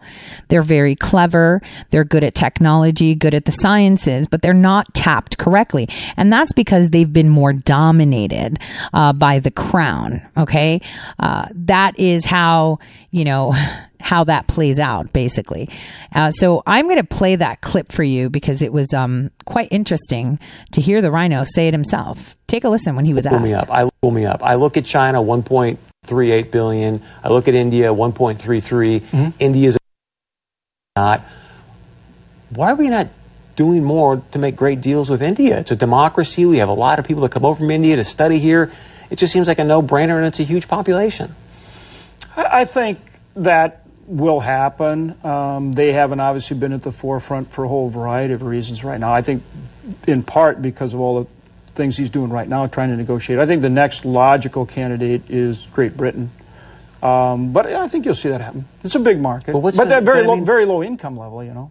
They're very clever. They're good at technology, good at the sciences, but they're not tapped correctly. And that's because they've been more dominated uh, by the crown. Okay. Uh, that is how, you know, how that plays out, basically. Uh, so I'm going to play that clip for you because it was um, quite interesting to hear the rhino say it himself. Take a listen when he was pull asked. Me up. I pull me up. I look at China, 1.38 billion. I look at India, 1.33. Mm-hmm. India's not. Why are we not doing more to make great deals with India? It's a democracy. We have a lot of people that come over from India to study here. It just seems like a no-brainer, and it's a huge population. I think that will happen. Um, they haven't obviously been at the forefront for a whole variety of reasons right now. I think, in part, because of all the things he's doing right now, trying to negotiate. I think the next logical candidate is Great Britain. Um, but I think you'll see that happen. It's a big market, But what's but very but I low, mean- very low income level, you know.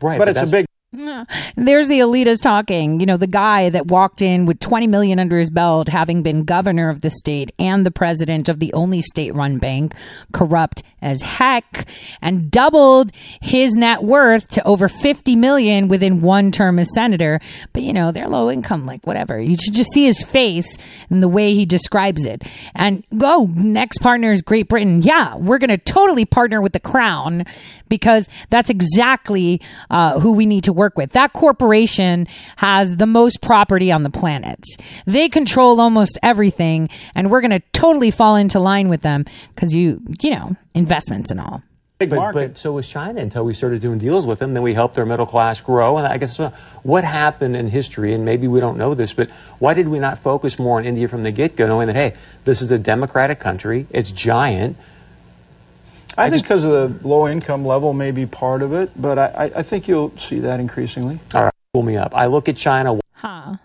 Right, but, but it's a big. There's the elitists talking. You know, the guy that walked in with 20 million under his belt, having been governor of the state and the president of the only state run bank, corrupt as heck, and doubled his net worth to over 50 million within one term as senator. But, you know, they're low income, like whatever. You should just see his face and the way he describes it. And go, next partner is Great Britain. Yeah, we're going to totally partner with the crown because that's exactly uh, who we need to work with. That corporation has the most property on the planet. They control almost everything, and we're going to totally fall into line with them because you, you know, investments and all. Big But, market. but so was China until we started doing deals with them. Then we helped their middle class grow. And I guess uh, what happened in history, and maybe we don't know this, but why did we not focus more on India from the get go, knowing that, hey, this is a democratic country, it's giant. I think because of the low income level may be part of it, but I, I, I think you'll see that increasingly. All right, pull me up. I look at China. Huh.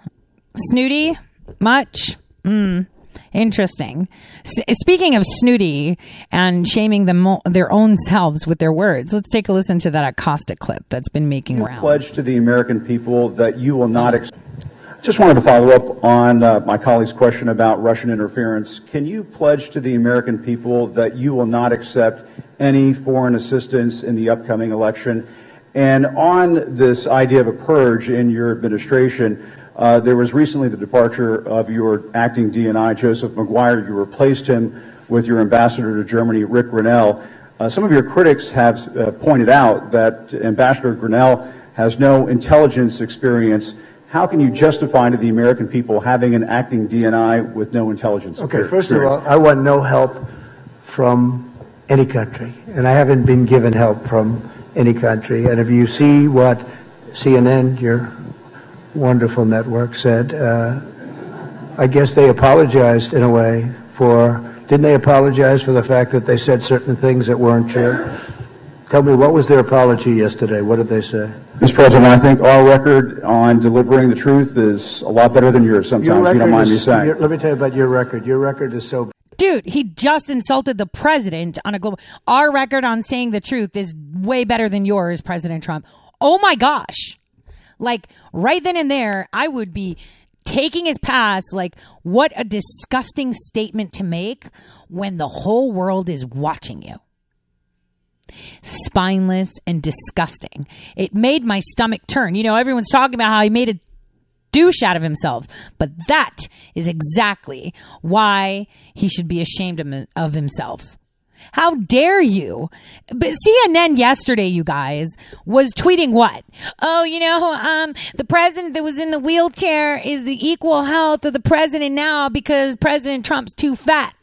Snooty? Much? Hmm. Interesting. S- speaking of snooty and shaming them mo- their own selves with their words, let's take a listen to that Acosta clip that's been making rounds. pledge to the American people that you will not. Ex- Just wanted to follow up on uh, my colleague's question about Russian interference. Can you pledge to the American people that you will not accept any foreign assistance in the upcoming election? And on this idea of a purge in your administration, uh, there was recently the departure of your acting DNI, Joseph Maguire. You replaced him with your ambassador to Germany, Rick Grenell. Uh, some of your critics have uh, pointed out that Ambassador Grenell has no intelligence experience. How can you justify to the American people having an acting DNI with no intelligence Okay, experience? first of all, I want no help from any country, and I haven't been given help from any country. And if you see what CNN, your wonderful network, said, uh, I guess they apologized in a way for. Didn't they apologize for the fact that they said certain things that weren't true? Tell me, what was their apology yesterday? What did they say? Mr. President, I think our record on delivering the truth is a lot better than yours sometimes, if you don't mind me saying. your- let me tell you about your record. Your record is so Dude, he just insulted the president on a global. Our record on saying the truth is way better than yours, President Trump. Oh my gosh. Like, right then and there, I would be taking his pass. Like, what a disgusting statement to make when the whole world is watching you. Spineless and disgusting. It made my stomach turn. You know, everyone's talking about how he made a douche out of himself. But that is exactly why he should be ashamed of, of himself. How dare you? But CNN yesterday, you guys, was tweeting what? Oh, you know, um, the president that was in the wheelchair is the equal health of the president now because President Trump's too fat.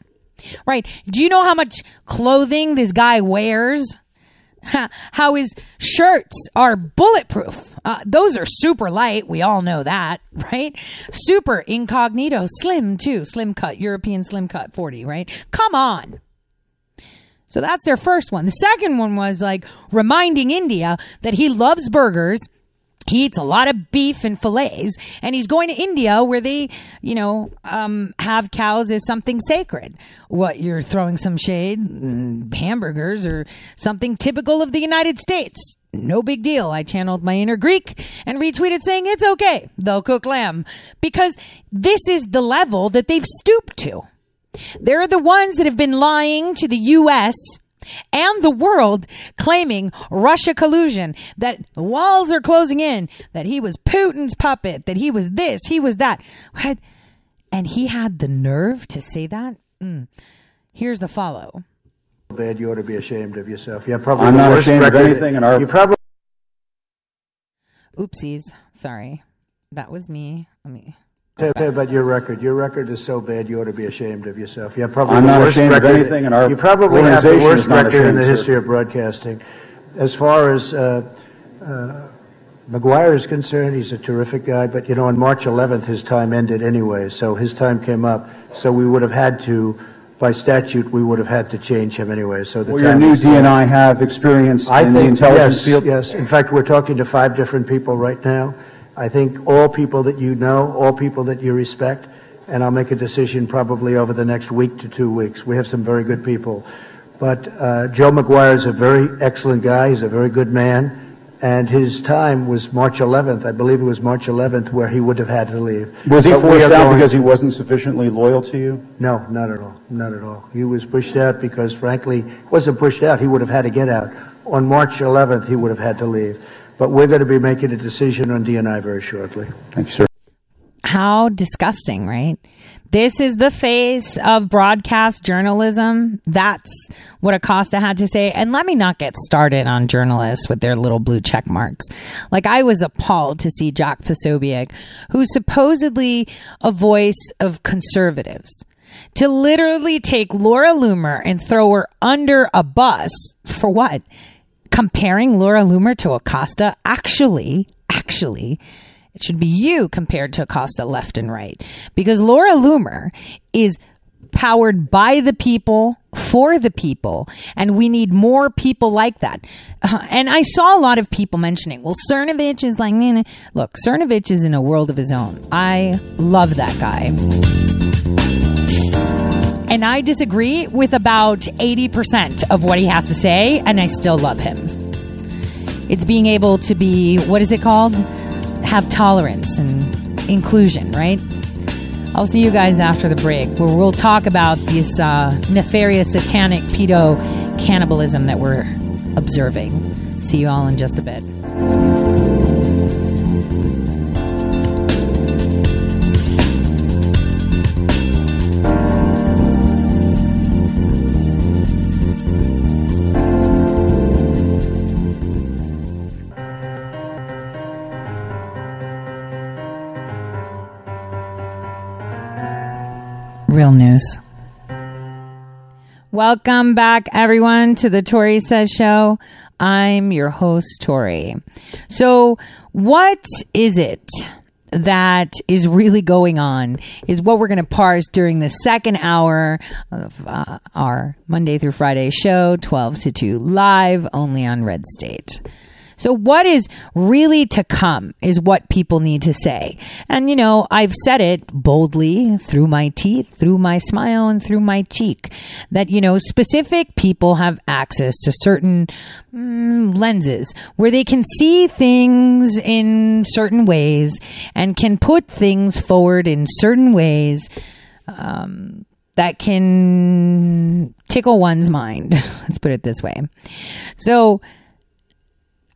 Right. Do you know how much clothing this guy wears? How his shirts are bulletproof. Uh, those are super light. We all know that, right? Super incognito, slim too, slim cut, European slim cut 40, right? Come on. So that's their first one. The second one was like reminding India that he loves burgers. He eats a lot of beef and fillets, and he's going to India where they, you know, um, have cows as something sacred. What, you're throwing some shade? Mm, hamburgers or something typical of the United States. No big deal. I channeled my inner Greek and retweeted saying it's okay. They'll cook lamb. Because this is the level that they've stooped to. They're the ones that have been lying to the U.S. and the world, claiming Russia collusion, that the walls are closing in, that he was Putin's puppet, that he was this, he was that. And he had the nerve to say that? Mm. Here's the follow. bad. You ought to be ashamed of yourself. You have probably I'm not ashamed of anything in our- You probably Oopsies. Sorry. That was me. Let me. You about your record. Your record is so bad. You ought to be ashamed of yourself. You have probably I'm the not worst ashamed of anything, and our you probably have the worst record in the ashamed, sir. history of broadcasting. As far as uh, uh, Maguire is concerned, he's a terrific guy. But you know, on March 11th, his time ended anyway, so his time came up. So we would have had to, by statute, we would have had to change him anyway. So the Will your new DNI have experience I in the think, intelligence yes, field? Yes, in fact, we're talking to five different people right now. I think all people that you know, all people that you respect, and I'll make a decision probably over the next week to two weeks. We have some very good people. But uh, Joe Maguire is a very excellent guy. He's a very good man. And his time was March 11th. I believe it was March 11th where he would have had to leave. Was he But forced out going- because he wasn't sufficiently loyal to you? No, not at all. Not at all. He was pushed out because, frankly, he wasn't pushed out. He would have had to get out. On March 11th, he would have had to leave. But we're going to be making a decision on DNI very shortly. Thank you, sir. How disgusting, right? This is the face of broadcast journalism. That's what Acosta had to say. And let me not get started on journalists with their little blue check marks. Like I was appalled to see Jack Posobiec, who's supposedly a voice of conservatives, to literally take Laura Loomer and throw her under a bus for what? Comparing Laura Loomer to Acosta? Actually, actually, it should be you compared to Acosta left and right. Because Laura Loomer is powered by the people for the people and we need more people like that Uh, and i saw a lot of people mentioning well cernovich is like nah, nah. look cernovich is in a world of his own i love that guy and i disagree with about 80% of what he has to say and i still love him it's being able to be what is it called have tolerance and inclusion right I'll see you guys after the break, where we'll talk about this uh, nefarious satanic pedo cannibalism that we're observing. See you all in just a bit. Real news. Welcome back, everyone, to the Tori Says Show. I'm your host, Tori. So, what is it that is really going on? Is what we're going to parse during the second hour of uh, our Monday through Friday show, 12 to 2, live only on Red State. So, what is really to come is what people need to say. And, you know, I've said it boldly through my teeth, through my smile, and through my cheek that, you know, specific people have access to certain mm, lenses where they can see things in certain ways and can put things forward in certain ways. Um, that can tickle one's mind. Let's put it this way. So,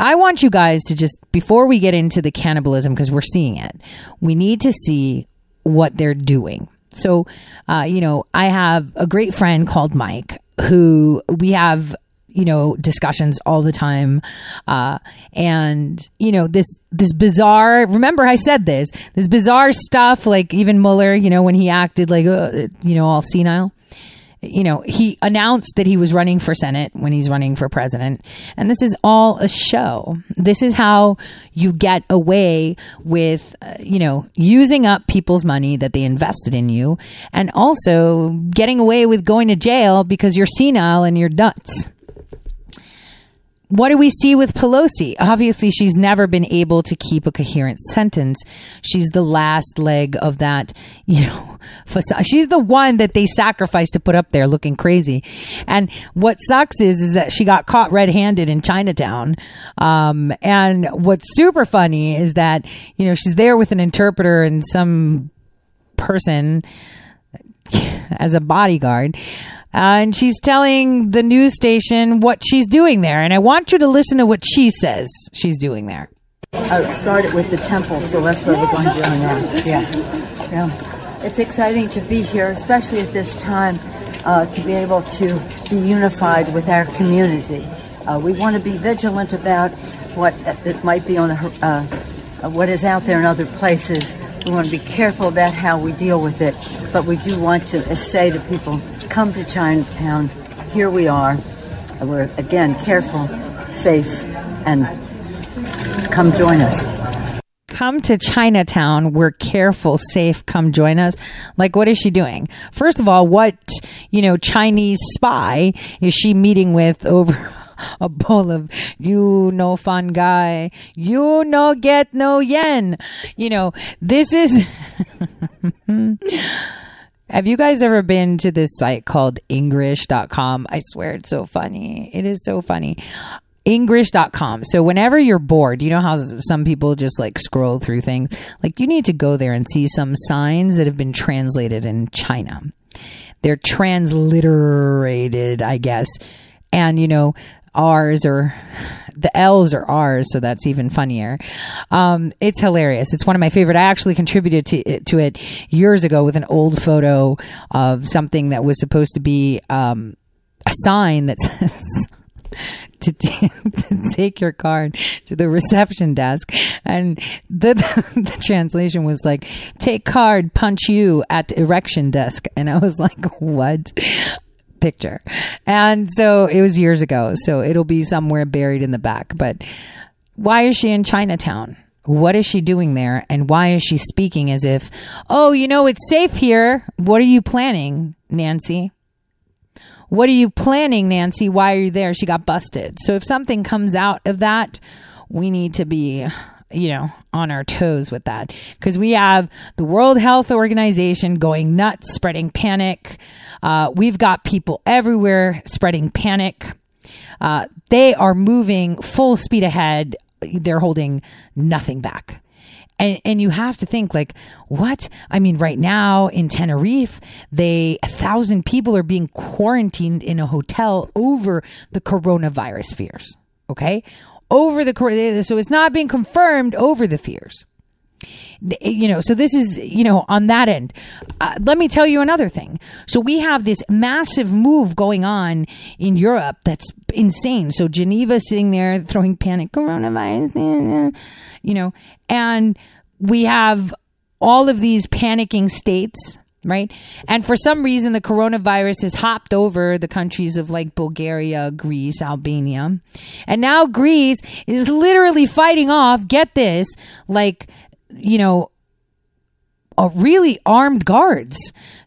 I want you guys to just, before we get into the cannibalism, because we're seeing it, we need to see what they're doing. So, uh, you know, I have a great friend called Mike who we have you know discussions all the time uh and you know this this bizarre remember i said this this bizarre stuff like even mueller you know when he acted like uh, you know all senile you know, he announced that he was running for Senate when he's running for president. And this is all a show. This is how you get away with, uh, you know, using up people's money that they invested in you and also getting away with going to jail because you're senile and you're nuts what do we see with Pelosi? Obviously, she's never been able to keep a coherent sentence. She's the last leg of that, you know, facade. She's the one that they sacrificed to put up there looking crazy. And what sucks is, is that she got caught red handed in Chinatown. Um, and what's super funny is that, you know, she's there with an interpreter and some person as a bodyguard. Uh, and she's telling the news station what she's doing there. And I want you to listen to what she says she's doing there. I started with the temple, so that's what we're going to do now. Yeah. Yeah. It's exciting to be here, especially at this time, uh, to be able to be unified with our community. Uh, we want to be vigilant about what that might be on the, uh, what is out there in other places. We want to be careful about how we deal with it, but we do want to uh, say to people, come to Chinatown. Here we are. We're again careful, safe, and come join us. Come to Chinatown. We're careful, safe. Come join us. Like, what is she doing? First of all, what, you know, Chinese spy is she meeting with over a bowl of you no fun guy, you no get no yen. You know, this is. Have you guys ever been to this site called Engrish.com? I swear it's so funny. It is so funny. Engrish.com. So whenever you're bored, you know how some people just like scroll through things? Like you need to go there and see some signs that have been translated in China. They're transliterated, I guess. And you know, R's or the L's are R's, so that's even funnier. Um, it's hilarious. It's one of my favorite. I actually contributed to to it years ago with an old photo of something that was supposed to be um, a sign that says. To, to take your card to the reception desk and the, the, the translation was like take card punch you at erection desk and i was like what picture. And so it was years ago. So it'll be somewhere buried in the back. But why is she in Chinatown? What is she doing there? And why is she speaking as if, oh, you know, it's safe here. What are you planning, Nancy? What are you planning, Nancy? Why are you there? She got busted. So if something comes out of that, we need to be you know, on our toes with that because we have the World Health Organization going nuts, spreading panic. Uh, we've got people everywhere spreading panic. Uh, they are moving full speed ahead. They're holding nothing back. And, and you have to think like, what? I mean, right now in Tenerife, they, a thousand people are being quarantined in a hotel over the coronavirus fears. Okay over the so it's not being confirmed over the fears. You know so this is you know on that end. Uh, let me tell you another thing. So we have this massive move going on in europe that's insane. So geneva sitting there throwing panic coronavirus you know and we have all of these panicking states right? And for some reason, the coronavirus has hopped over the countries of like Bulgaria, Greece, Albania. And now Greece is literally fighting off, get this, like, you know, a really armed guards.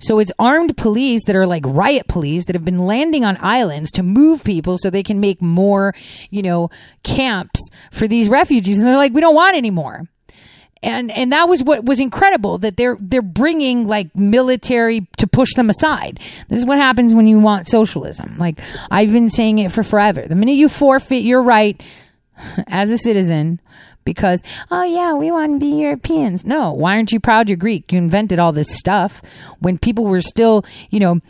So it's armed police that are like riot police that have been landing on islands to move people so they can make more, you know, camps for these refugees. And they're like, we don't want any more and and that was what was incredible that they're they're bringing like military to push them aside. This is what happens when you want socialism. Like I've been saying it for forever. The minute you forfeit your right as a citizen because oh yeah we want to be europeans no why aren't you proud you're greek you invented all this stuff when people were still you know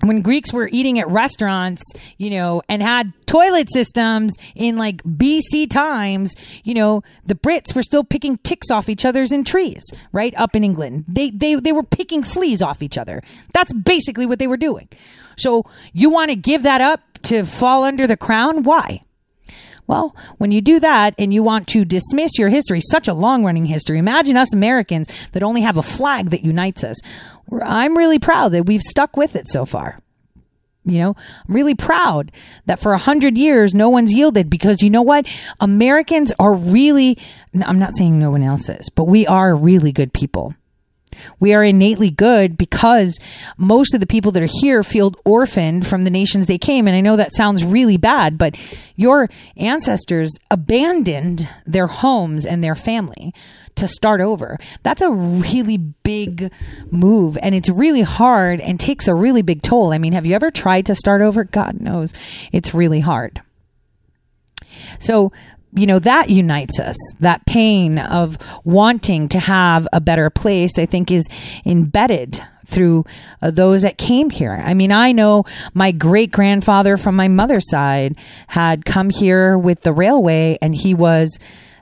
when Greeks were eating at restaurants, you know, and had toilet systems in like BC times, you know, the Brits were still picking ticks off each other's in trees, right? Up in England. They, they, they were picking fleas off each other. That's basically what they were doing. So you want to give that up to fall under the crown? Why? Well, when you do that and you want to dismiss your history, such a long running history, imagine us Americans that only have a flag that unites us. I'm really proud that we've stuck with it so far. You know, I'm really proud that for a hundred years, no one's yielded because you know what? Americans are really, I'm not saying no one else is, but we are really good people. We are innately good because most of the people that are here feel orphaned from the nations they came. And I know that sounds really bad, but your ancestors abandoned their homes and their family to start over. That's a really big move and it's really hard and takes a really big toll. I mean, have you ever tried to start over? God knows it's really hard. So you know, that unites us. That pain of wanting to have a better place, I think, is embedded through uh, those that came here. I mean, I know my great grandfather from my mother's side had come here with the railway and he was,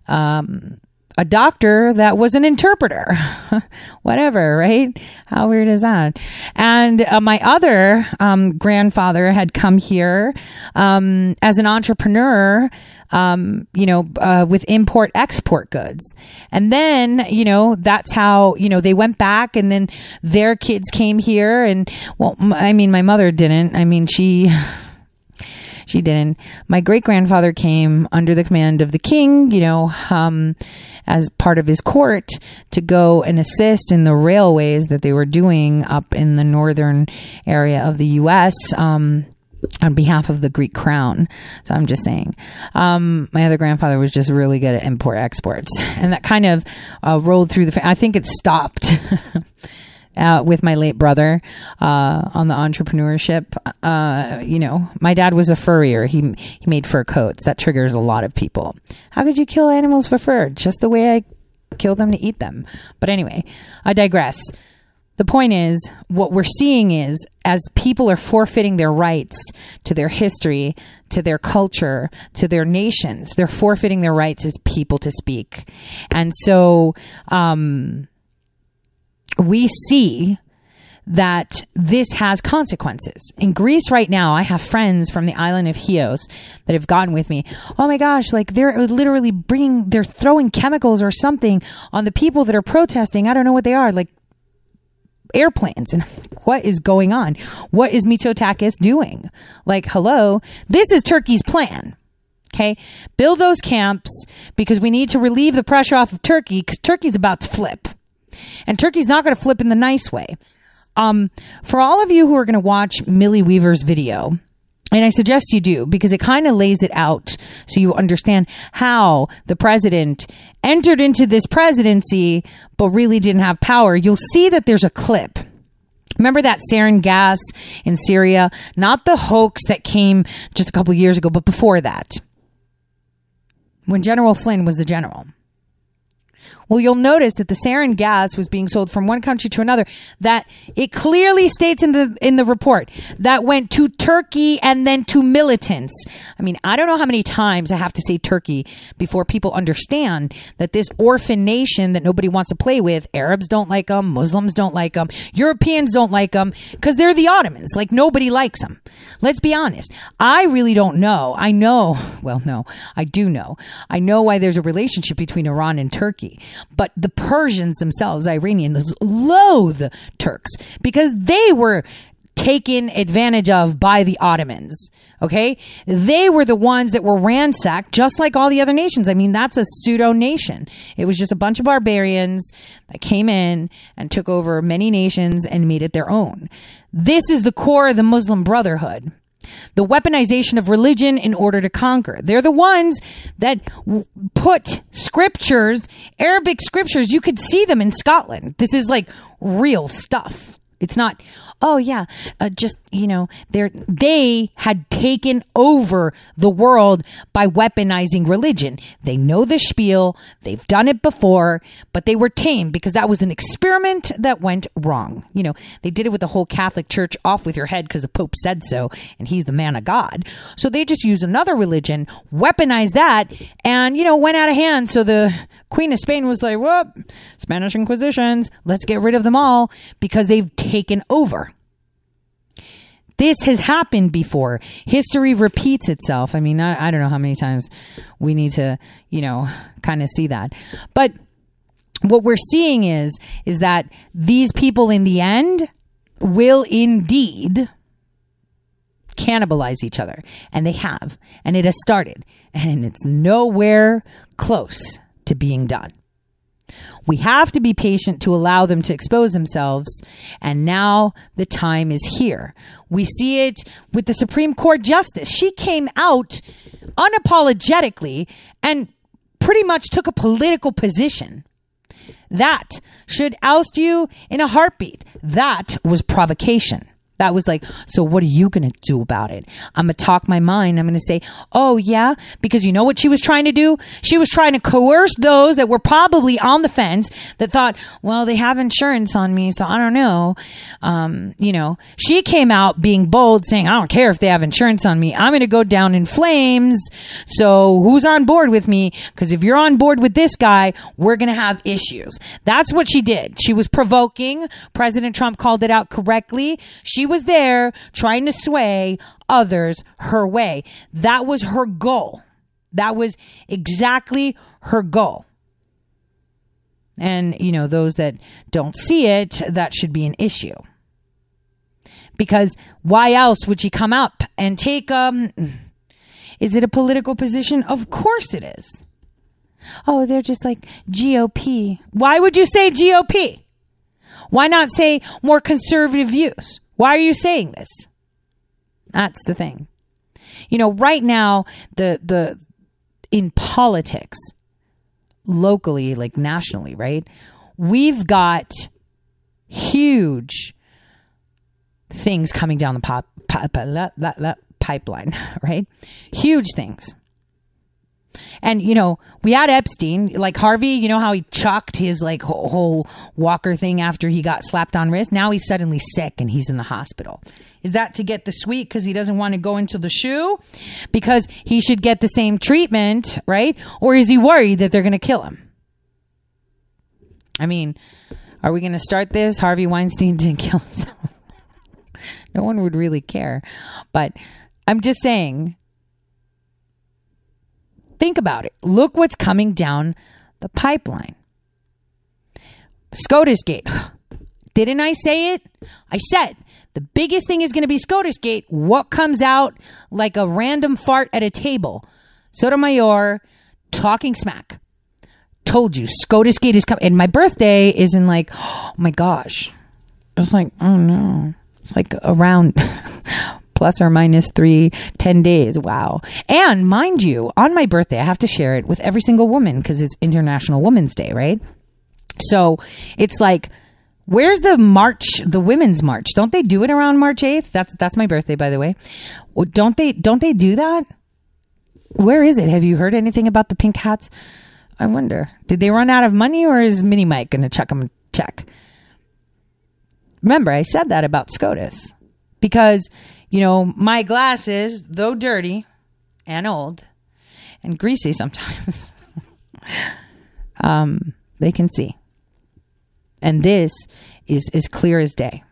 um, a doctor that was an interpreter. Whatever, right? How weird is that? And uh, my other um, grandfather had come here um, as an entrepreneur, um, you know, uh, with import export goods. And then, you know, that's how, you know, they went back and then their kids came here. And, well, I mean, my mother didn't. I mean, she she didn't. My great grandfather came under the command of the king, you know, um, as part of his court to go and assist in the railways that they were doing up in the northern area of the U.S. Um, on behalf of the Greek crown. So I'm just saying. Um, my other grandfather was just really good at import exports, and that kind of uh, rolled through the. Fa- I think it stopped. Uh, with my late brother uh, on the entrepreneurship, uh, you know, my dad was a furrier. He he made fur coats. That triggers a lot of people. How could you kill animals for fur? Just the way I kill them to eat them. But anyway, I digress. The point is, what we're seeing is as people are forfeiting their rights to their history, to their culture, to their nations, they're forfeiting their rights as people to speak. And so, um, we see that this has consequences. In Greece right now, I have friends from the island of Chios that have gone with me. Oh my gosh, like they're literally bringing, they're throwing chemicals or something on the people that are protesting. I don't know what they are, like airplanes. And what is going on? What is Mitsotakis doing? Like, hello, this is Turkey's plan. Okay. Build those camps because we need to relieve the pressure off of Turkey because Turkey's about to flip. And Turkey's not going to flip in the nice way. Um, for all of you who are going to watch Millie Weaver's video, and I suggest you do because it kind of lays it out so you understand how the president entered into this presidency but really didn't have power. You'll see that there's a clip. Remember that sarin gas in Syria? Not the hoax that came just a couple years ago, but before that. When General Flynn was the general. Well, you'll notice that the sarin gas was being sold from one country to another. That it clearly states in the in the report that went to Turkey and then to militants. I mean, I don't know how many times I have to say Turkey before people understand that this orphan nation that nobody wants to play with. Arabs don't like them. Muslims don't like them. Europeans don't like them because they're the Ottomans. Like nobody likes them. Let's be honest. I really don't know. I know. Well, no, I do know. I know why there's a relationship between Iran and Turkey. But the Persians themselves, Iranians, loathe Turks because they were taken advantage of by the Ottomans. Okay. They were the ones that were ransacked just like all the other nations. I mean, that's a pseudo nation. It was just a bunch of barbarians that came in and took over many nations and made it their own. This is the core of the Muslim Brotherhood the weaponization of religion in order to conquer. They're the ones that w- put scriptures, Arabic scriptures, you could see them in Scotland. This is like real stuff. It's not, oh yeah, uh, just you know, they they had taken over the world by weaponizing religion. They know the spiel. They've done it before, but they were tame because that was an experiment that went wrong. You know, they did it with the whole Catholic Church off with your head because the Pope said so, and he's the man of God. So they just used another religion, weaponized that, and you know, went out of hand. So the Queen of Spain was like, "Whoop, Spanish Inquisitions, let's get rid of them all because they've taken over." This has happened before. History repeats itself. I mean, I, I don't know how many times we need to, you know, kind of see that. But what we're seeing is, is that these people in the end will indeed cannibalize each other. And they have. And it has started. And it's nowhere close to being done. We have to be patient to allow them to expose themselves. And now the time is here. We see it with the Supreme Court Justice. She came out unapologetically and pretty much took a political position. That should oust you in a heartbeat. That was provocation. That was like, so what are you going to do about it? I'm going to talk my mind. I'm going to say, oh, yeah, because you know what she was trying to do? She was trying to coerce those that were probably on the fence that thought, well, they have insurance on me, so I don't know. Um, you know, she came out being bold, saying, I don't care if they have insurance on me. I'm going to go down in flames. So who's on board with me? Because if you're on board with this guy, we're going to have issues. That's what she did. She was provoking. President Trump called it out correctly. She was there trying to sway others her way. That was her goal. That was exactly her goal. And, you know, those that don't see it, that should be an issue. Because why else would she come up and take, um, is it a political position? Of course it is. Oh, they're just like GOP. Why would you say GOP? Why not say more conservative views? Why are you saying this? That's the thing. You know, right now, the, the, in politics, locally, like nationally, right? We've got huge things coming down the pop, pop, that, that, that pipeline, right? Huge things. And you know, we had Epstein, like Harvey. You know how he chucked his like whole, Walker thing after he got slapped on wrist. Now he's suddenly sick and he's in the hospital. Is that to get the sweet because he doesn't want to go into the shoe? Because he should get the same treatment, right? Or is he worried that they're going to kill him? I mean, are we going to start this? Harvey Weinstein didn't kill himself. no one would really care, but I'm just saying Think about it. Look what's coming down the pipeline. SCOTUS Gate. Didn't I say it? I said the biggest thing is going to be SCOTUS Gate. What comes out like a random fart at a table? Sotomayor talking smack. Told you, SCOTUS Gate is coming. And my birthday is in like, oh my gosh. It's like, oh no. It's like around plus or minus three, 10 days. Wow. And mind you, on my birthday, I have to share it with every single woman because it's International Women's Day, right? So it's like, where's the march, the women's march? Don't they do it around March 8th? That's, that's my birthday, by the way. Oh, don't they, don't they do that? Where is it? Have you heard anything about the pink hats? I wonder. Did they run out of money or is Mini Mike going to check them? Check. Remember, I said that about SCOTUS because you know, my glasses, though dirty and old and greasy sometimes, um, they can see. And this is as clear as day.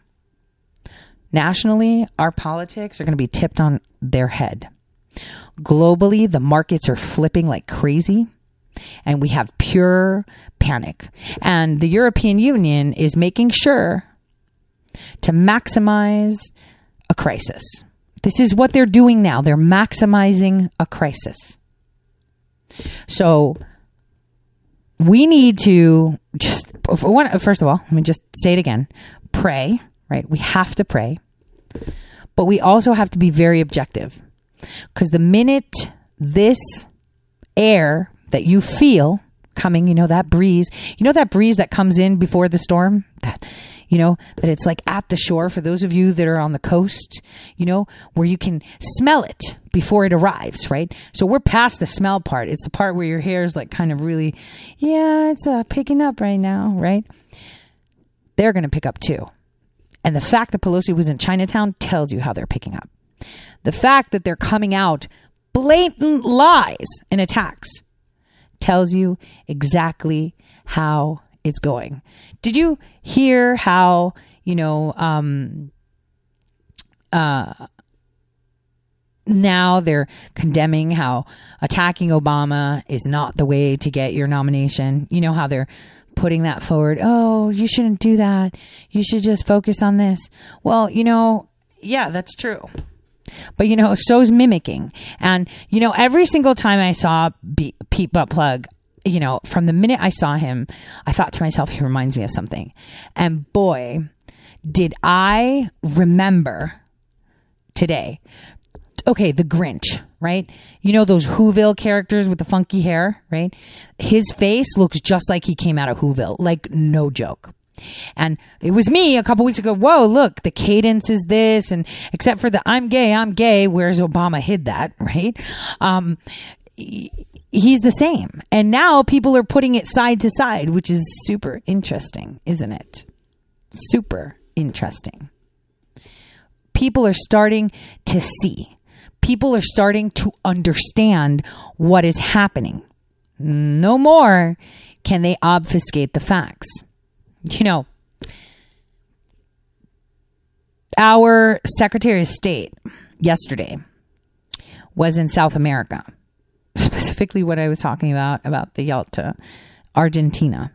Nationally, our politics are going to be tipped on their head. Globally, the markets are flipping like crazy and we have pure panic. And the European Union is making sure to maximize a crisis. This is what they're doing now. They're maximizing a crisis. So we need to just, first of all, let me just say it again pray, right? We have to pray, but we also have to be very objective because the minute this air that you feel coming, you know, that breeze, you know, that breeze that comes in before the storm, that you know, that it's like at the shore for those of you that are on the coast, you know, where you can smell it before it arrives, right? So we're past the smell part. It's the part where your hair is like kind of really, yeah, it's uh, picking up right now, right? They're going to pick up too. And the fact that Pelosi was in Chinatown tells you how they're picking up. The fact that they're coming out blatant lies and attacks tells you exactly how it's going. Did you hear how, you know, um, uh, now they're condemning how attacking Obama is not the way to get your nomination. You know how they're putting that forward. Oh, you shouldn't do that. You should just focus on this. Well, you know, yeah, that's true. But you know, so's mimicking. And you know, every single time I saw Be- Pete Butt Plug, you know, from the minute I saw him, I thought to myself, he reminds me of something. And boy, did I remember today. Okay, the Grinch, right? You know those Whoville characters with the funky hair, right? His face looks just like he came out of Whoville, like no joke. And it was me a couple weeks ago. Whoa, look, the cadence is this, and except for the I'm gay, I'm gay, whereas Obama hid that, right? Um, he's the same. And now people are putting it side to side, which is super interesting, isn't it? Super interesting. People are starting to see. People are starting to understand what is happening. No more can they obfuscate the facts. You know, our Secretary of State yesterday was in South America specifically what I was talking about about the Yalta, Argentina.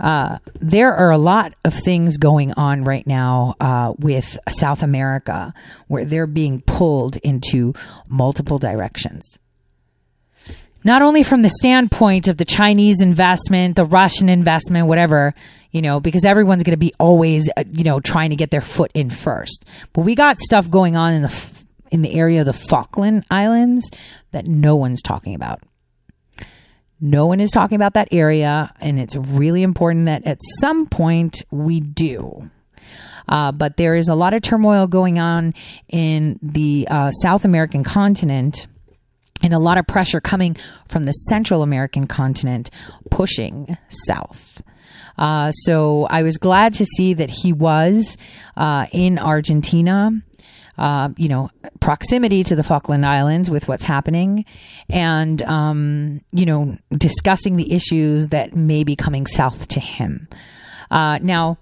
Uh, there are a lot of things going on right now uh, with South America where they're being pulled into multiple directions. not only from the standpoint of the Chinese investment, the Russian investment, whatever, you know, because everyone's going to be always, uh, you know, trying to get their foot in first. But we got stuff going on in the in the area of the Falkland Islands that no one's talking about. No one is talking about that area, and it's really important that at some point we do. Uh, but there is a lot of turmoil going on in the uh, South American continent and a lot of pressure coming from the Central American continent pushing south. Uh, so I was glad to see that he was uh, in Argentina. Uh, you know, proximity to the Falkland Islands with what's happening, and um, you know, discussing the issues that may be coming south to him. Uh, now,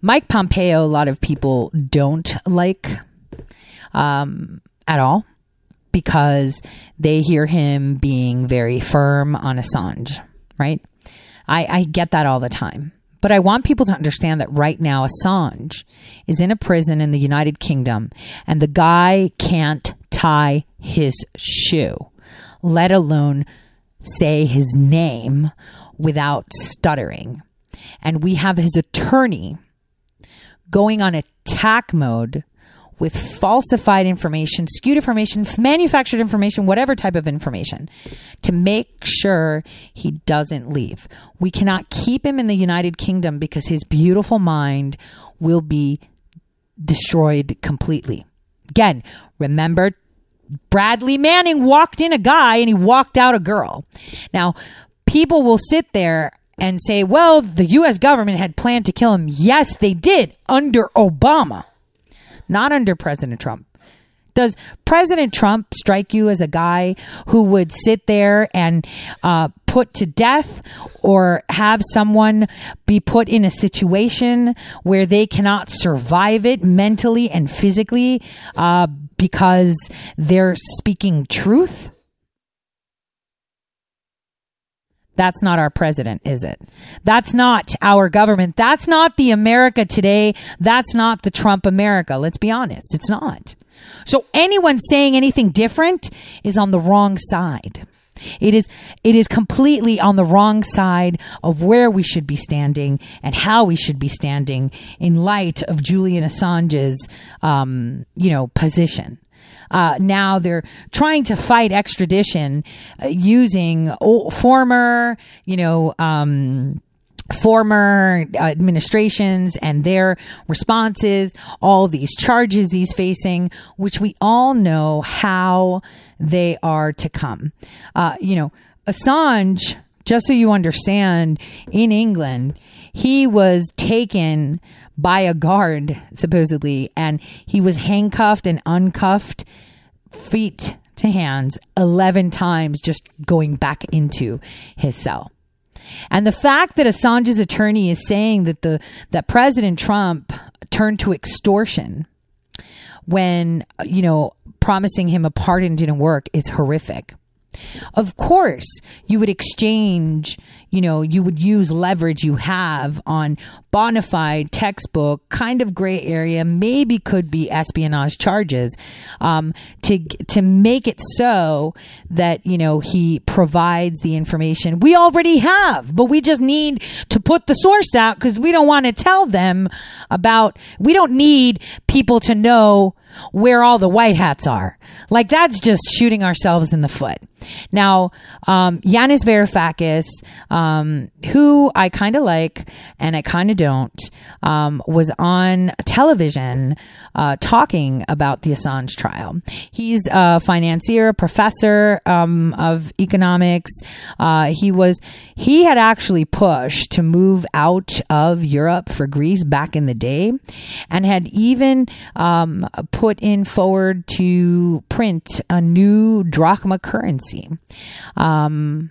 Mike Pompeo, a lot of people don't like um, at all because they hear him being very firm on Assange, right? I, I get that all the time. But I want people to understand that right now Assange is in a prison in the United Kingdom and the guy can't tie his shoe, let alone say his name without stuttering. And we have his attorney going on attack mode with falsified information, skewed information, manufactured information, whatever type of information, to make sure he doesn't leave. We cannot keep him in the United Kingdom because his beautiful mind will be destroyed completely. Again, remember Bradley Manning walked in a guy and he walked out a girl. Now, people will sit there and say, well, the U.S. government had planned to kill him. Yes, they did under Obama not under President Trump. Does President Trump strike you as a guy who would sit there and uh, put to death or have someone be put in a situation where they cannot survive it mentally and physically uh, because they're speaking truth? That's not our president, is it? That's not our government. That's not the America today. That's not the Trump America. Let's be honest. It's not. So anyone saying anything different is on the wrong side. It is it is completely on the wrong side of where we should be standing and how we should be standing in light of Julian Assange's um, you know position. Uh, now they're trying to fight extradition uh, using old, former, you know, um, former administrations and their responses, all these charges he's facing, which we all know how they are to come. Uh, you know, Assange, just so you understand, in England, he was taken by a guard, supposedly, and he was handcuffed and uncuffed, feet to hands, 11 times just going back into his cell. And the fact that Assange's attorney is saying that the that President Trump turned to extortion when you know promising him a pardon didn't work is horrific. Of course, you would exchange, you know, you would use leverage you have on bona fide textbook, kind of gray area, maybe could be espionage charges, um, to to make it so that you know he provides the information we already have, but we just need to put the source out because we don't want to tell them about. We don't need people to know where all the white hats are. Like that's just shooting ourselves in the foot. Now, um, Yanis Varoufakis, um, who I kind of like and I kind of don't, um, was on television uh, talking about the Assange trial. He's a financier, professor um, of economics. Uh, he was he had actually pushed to move out of Europe for Greece back in the day, and had even um, put in forward to print a new drachma currency. Um,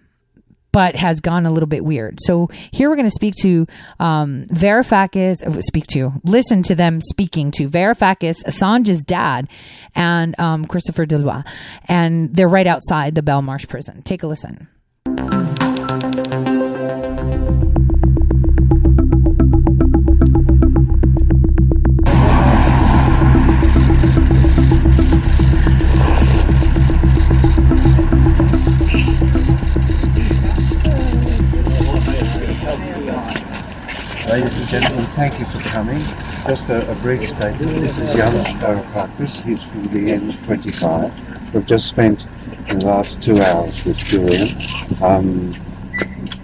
but has gone a little bit weird. So here we're going to speak to um, Varoufakis, uh, speak to, listen to them speaking to Varoufakis, Assange's dad, and um, Christopher Deloire. And they're right outside the Belmarsh prison. Take a listen. Gentlemen, thank you for coming. Just a, a brief statement. This is Yanis Varoufakis. He's from the DiEM25. We've just spent the last two hours with Julian. Um,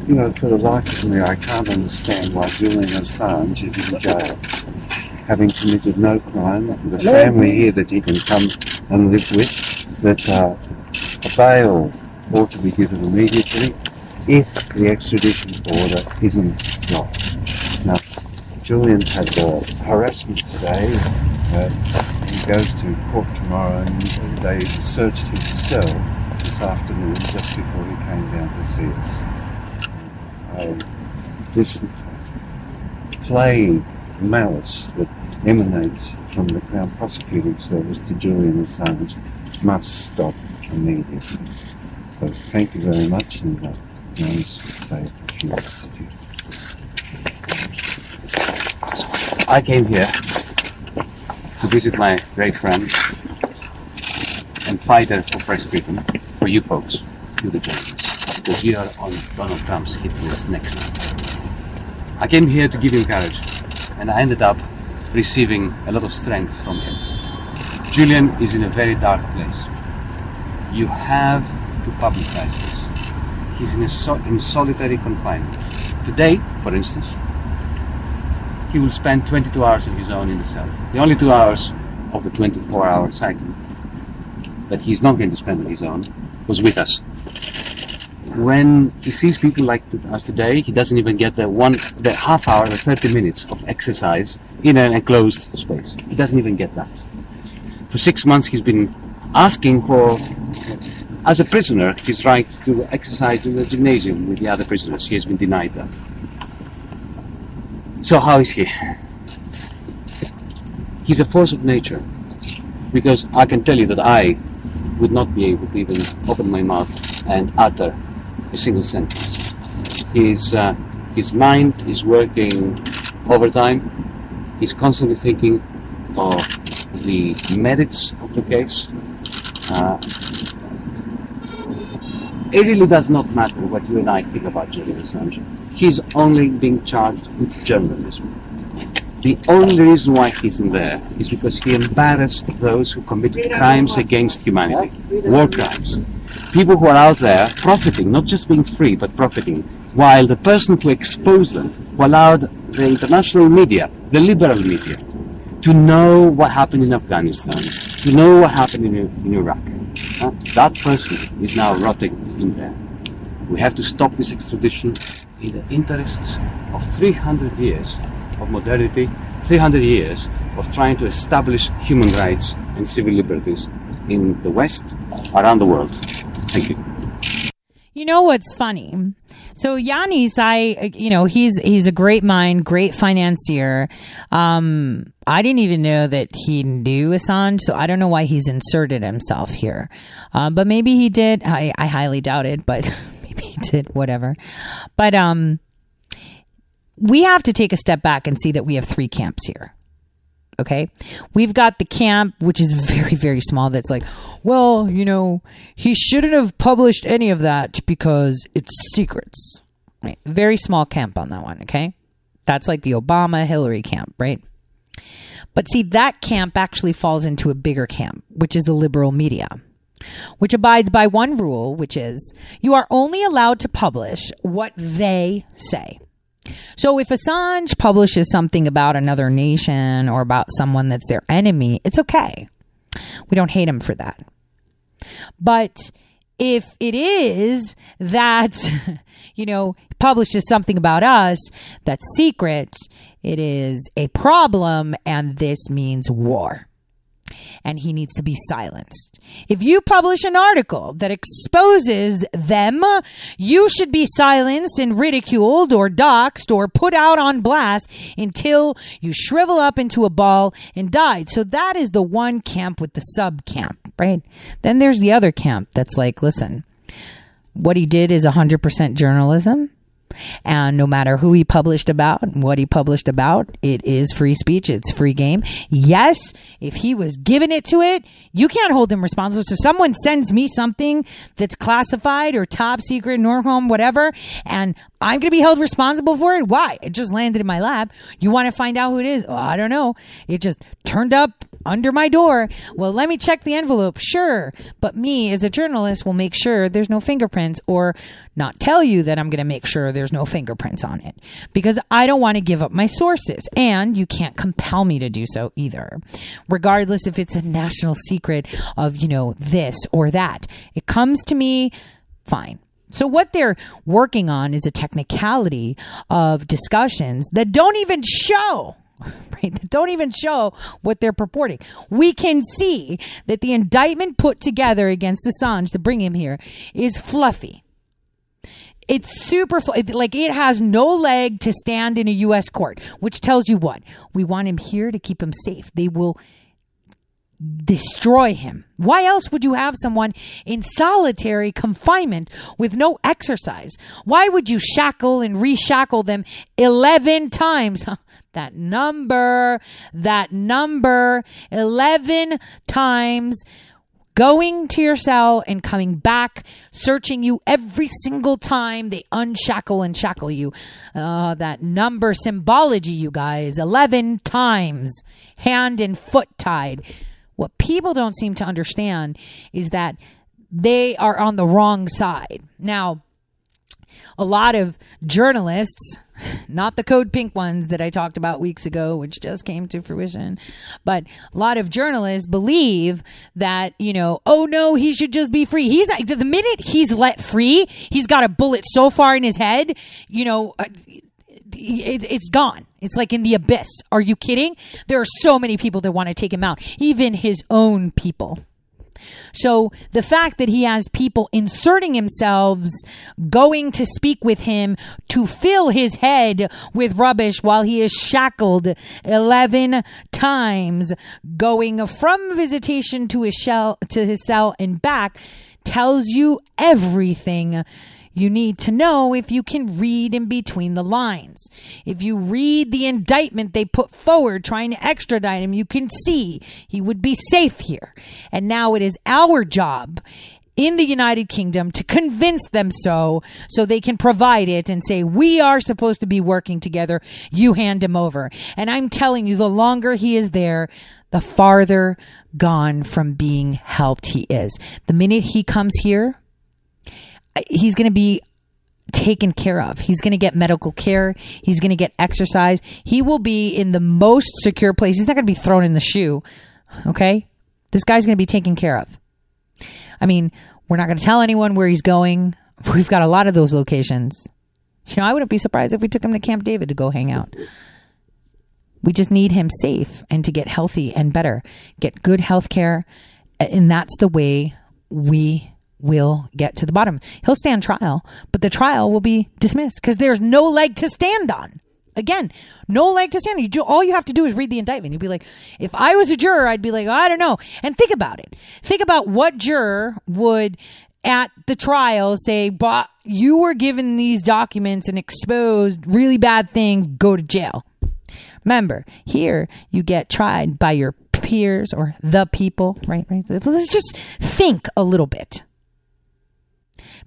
you know, for the life of me, I can't understand why Julian Assange is in jail. Having committed no crime, the family here that he can come and live with, that uh, a bail ought to be given immediately if the extradition order isn't got. Julian had uh, harassment today. Uh, he goes to court tomorrow and they searched his cell this afternoon just before he came down to see us. Uh, this plague malice that emanates from the Crown Prosecuting Service to Julian Assange must stop immediately. So thank you very much and uh, let's say a few. I came here to visit my great friend and fighter for press freedom, for you folks, you the journalists, because you are on Donald Trump's hit list next. I came here to give him courage, and I ended up receiving a lot of strength from him. Julian is in a very dark place. You have to publicize this. He's in, a so- in solitary confinement. Today, for instance, he will spend 22 hours of his own in the cell. The only two hours of the 24 hour cycle that he's not going to spend on his own was with us. When he sees people like us today, he doesn't even get the one, the half hour, the 30 minutes of exercise in an enclosed space. He doesn't even get that. For six months, he's been asking for, as a prisoner, his right to exercise in the gymnasium with the other prisoners. He has been denied that. So how is he? He's a force of nature. Because I can tell you that I would not be able to even open my mouth and utter a single sentence. His, uh, his mind is working overtime. He's constantly thinking of the merits of the case. Uh, it really does not matter what you and I think about Julian Assange. He's only being charged with journalism. The only reason why he's in there is because he embarrassed those who committed crimes against humanity, war crimes. People who are out there profiting, not just being free, but profiting, while the person who exposed them, who allowed the international media, the liberal media, to know what happened in Afghanistan, to know what happened in, in Iraq. Uh, that person is now rotting in there. We have to stop this extradition in the interests of 300 years of modernity, 300 years of trying to establish human rights and civil liberties in the West, around the world. Thank you. You know what's funny? So Yanis, I, you know, he's he's a great mind, great financier. Um, I didn't even know that he knew Assange, so I don't know why he's inserted himself here. Um, but maybe he did. I, I highly doubt it, but did. Whatever. But um, we have to take a step back and see that we have three camps here. Okay. We've got the camp, which is very, very small, that's like, well, you know, he shouldn't have published any of that because it's secrets. Right. Very small camp on that one. Okay. That's like the Obama Hillary camp, right? But see, that camp actually falls into a bigger camp, which is the liberal media, which abides by one rule, which is you are only allowed to publish what they say. So if Assange publishes something about another nation or about someone that's their enemy, it's okay. We don't hate him for that. But if it is that, you know, publishes something about us that's secret, it is a problem and this means war and he needs to be silenced. If you publish an article that exposes them, you should be silenced and ridiculed or doxxed or put out on blast until you shrivel up into a ball and died. So that is the one camp with the sub camp, right? Then there's the other camp that's like, listen, what he did is 100% journalism. And no matter who he published about what he published about, it is free speech. It's free game. Yes, if he was giving it to it, you can't hold him responsible. So someone sends me something that's classified or top secret, Norcom, whatever, and I'm going to be held responsible for it. Why? It just landed in my lap. You want to find out who it is? Oh, I don't know. It just turned up under my door. Well, let me check the envelope. Sure. But me as a journalist will make sure there's no fingerprints or not tell you that I'm going to make sure there's no fingerprints on it because I don't want to give up my sources and you can't compel me to do so either. Regardless if it's a national secret of, you know, this or that. It comes to me, fine. So what they're working on is a technicality of discussions that don't even show right that don't even show what they're purporting. We can see that the indictment put together against Assange to bring him here is fluffy. It's super fl- like it has no leg to stand in a US court, which tells you what? We want him here to keep him safe. They will destroy him. Why else would you have someone in solitary confinement with no exercise? Why would you shackle and reshackle them 11 times? that number, that number, 11 times going to your cell and coming back, searching you every single time they unshackle and shackle you. Uh, that number symbology, you guys, 11 times, hand and foot tied. What people don't seem to understand is that they are on the wrong side. Now, a lot of journalists, not the code pink ones that I talked about weeks ago, which just came to fruition, but a lot of journalists believe that, you know, oh no, he should just be free. He's the minute he's let free, he's got a bullet so far in his head, you know, uh, it, it's gone. It's like in the abyss. Are you kidding? There are so many people that want to take him out, even his own people. So the fact that he has people inserting themselves, going to speak with him to fill his head with rubbish while he is shackled 11 times, going from visitation to his shell, to his cell and back tells you everything you need to know if you can read in between the lines. If you read the indictment they put forward trying to extradite him, you can see he would be safe here. And now it is our job in the United Kingdom to convince them so, so they can provide it and say, we are supposed to be working together. You hand him over. And I'm telling you, the longer he is there, the farther gone from being helped he is. The minute he comes here, he's going to be taken care of. He's going to get medical care. He's going to get exercise. He will be in the most secure place. He's not going to be thrown in the shoe. Okay? This guy's going to be taken care of. I mean, we're not going to tell anyone where he's going. We've got a lot of those locations. You know, I wouldn't be surprised if we took him to Camp David to go hang out. We just need him safe and to get healthy and better, get good health care. And that's the way we will get to the bottom. He'll stand trial, but the trial will be dismissed because there's no leg to stand on. Again, no leg to stand on. You do, all you have to do is read the indictment. You'd be like, if I was a juror, I'd be like, I don't know. And think about it. Think about what juror would at the trial say, but you were given these documents and exposed really bad things, go to jail. Remember, here you get tried by your peers or the people, right? Right. Let's just think a little bit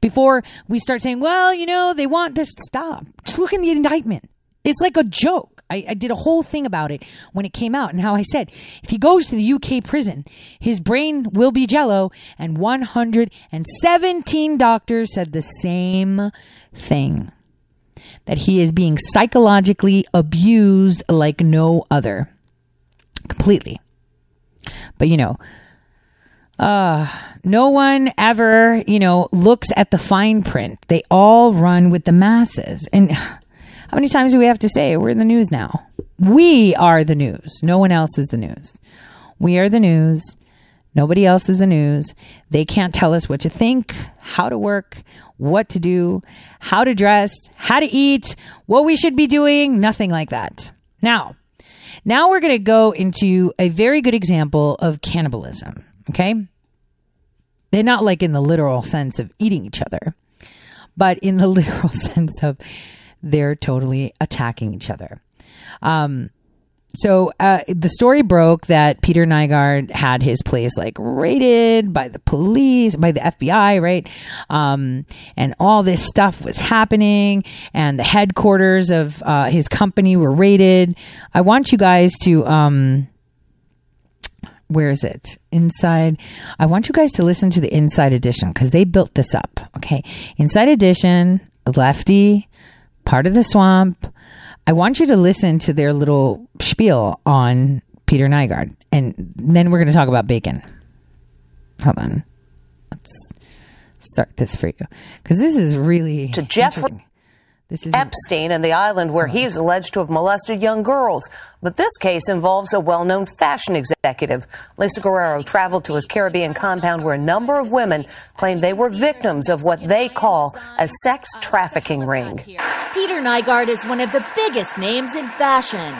before we start saying, well, you know, they want this. Stop. Just look in the indictment. It's like a joke. I, I, did a whole thing about it when it came out and how I said if he goes to the UK prison, his brain will be jello. And 117 doctors said the same thing that he is being psychologically abused like no other. Completely. But you know, uh, no one ever, you know, looks at the fine print. They all run with the masses. And how many times do we have to say we're in the news now? We are the news. No one else is the news. We are the news. Nobody else is the news. They can't tell us what to think, how to work, what to do, how to dress, how to eat, what we should be doing, nothing like that. Now, now we're going to go into a very good example of cannibalism. Okay. They're not like in the literal sense of eating each other, but in the literal sense of they're totally attacking each other. Um, so uh, the story broke that Peter Nygard had his place like raided by the police, by the FBI, right? Um, and all this stuff was happening, and the headquarters of uh, his company were raided. I want you guys to. Um, where is it? Inside. I want you guys to listen to the Inside Edition because they built this up. Okay. Inside Edition, Lefty, part of the swamp. I want you to listen to their little spiel on Peter Nygard, and then we're going to talk about bacon. Hold on. Let's start this for you because this is really to Jeffrey this is Epstein and the island where he is alleged to have molested young girls. But this case involves a well known fashion executive. Lisa Guerrero traveled to his Caribbean compound where a number of women claim they were victims of what they call a sex trafficking ring. Peter Nygard is one of the biggest names in fashion.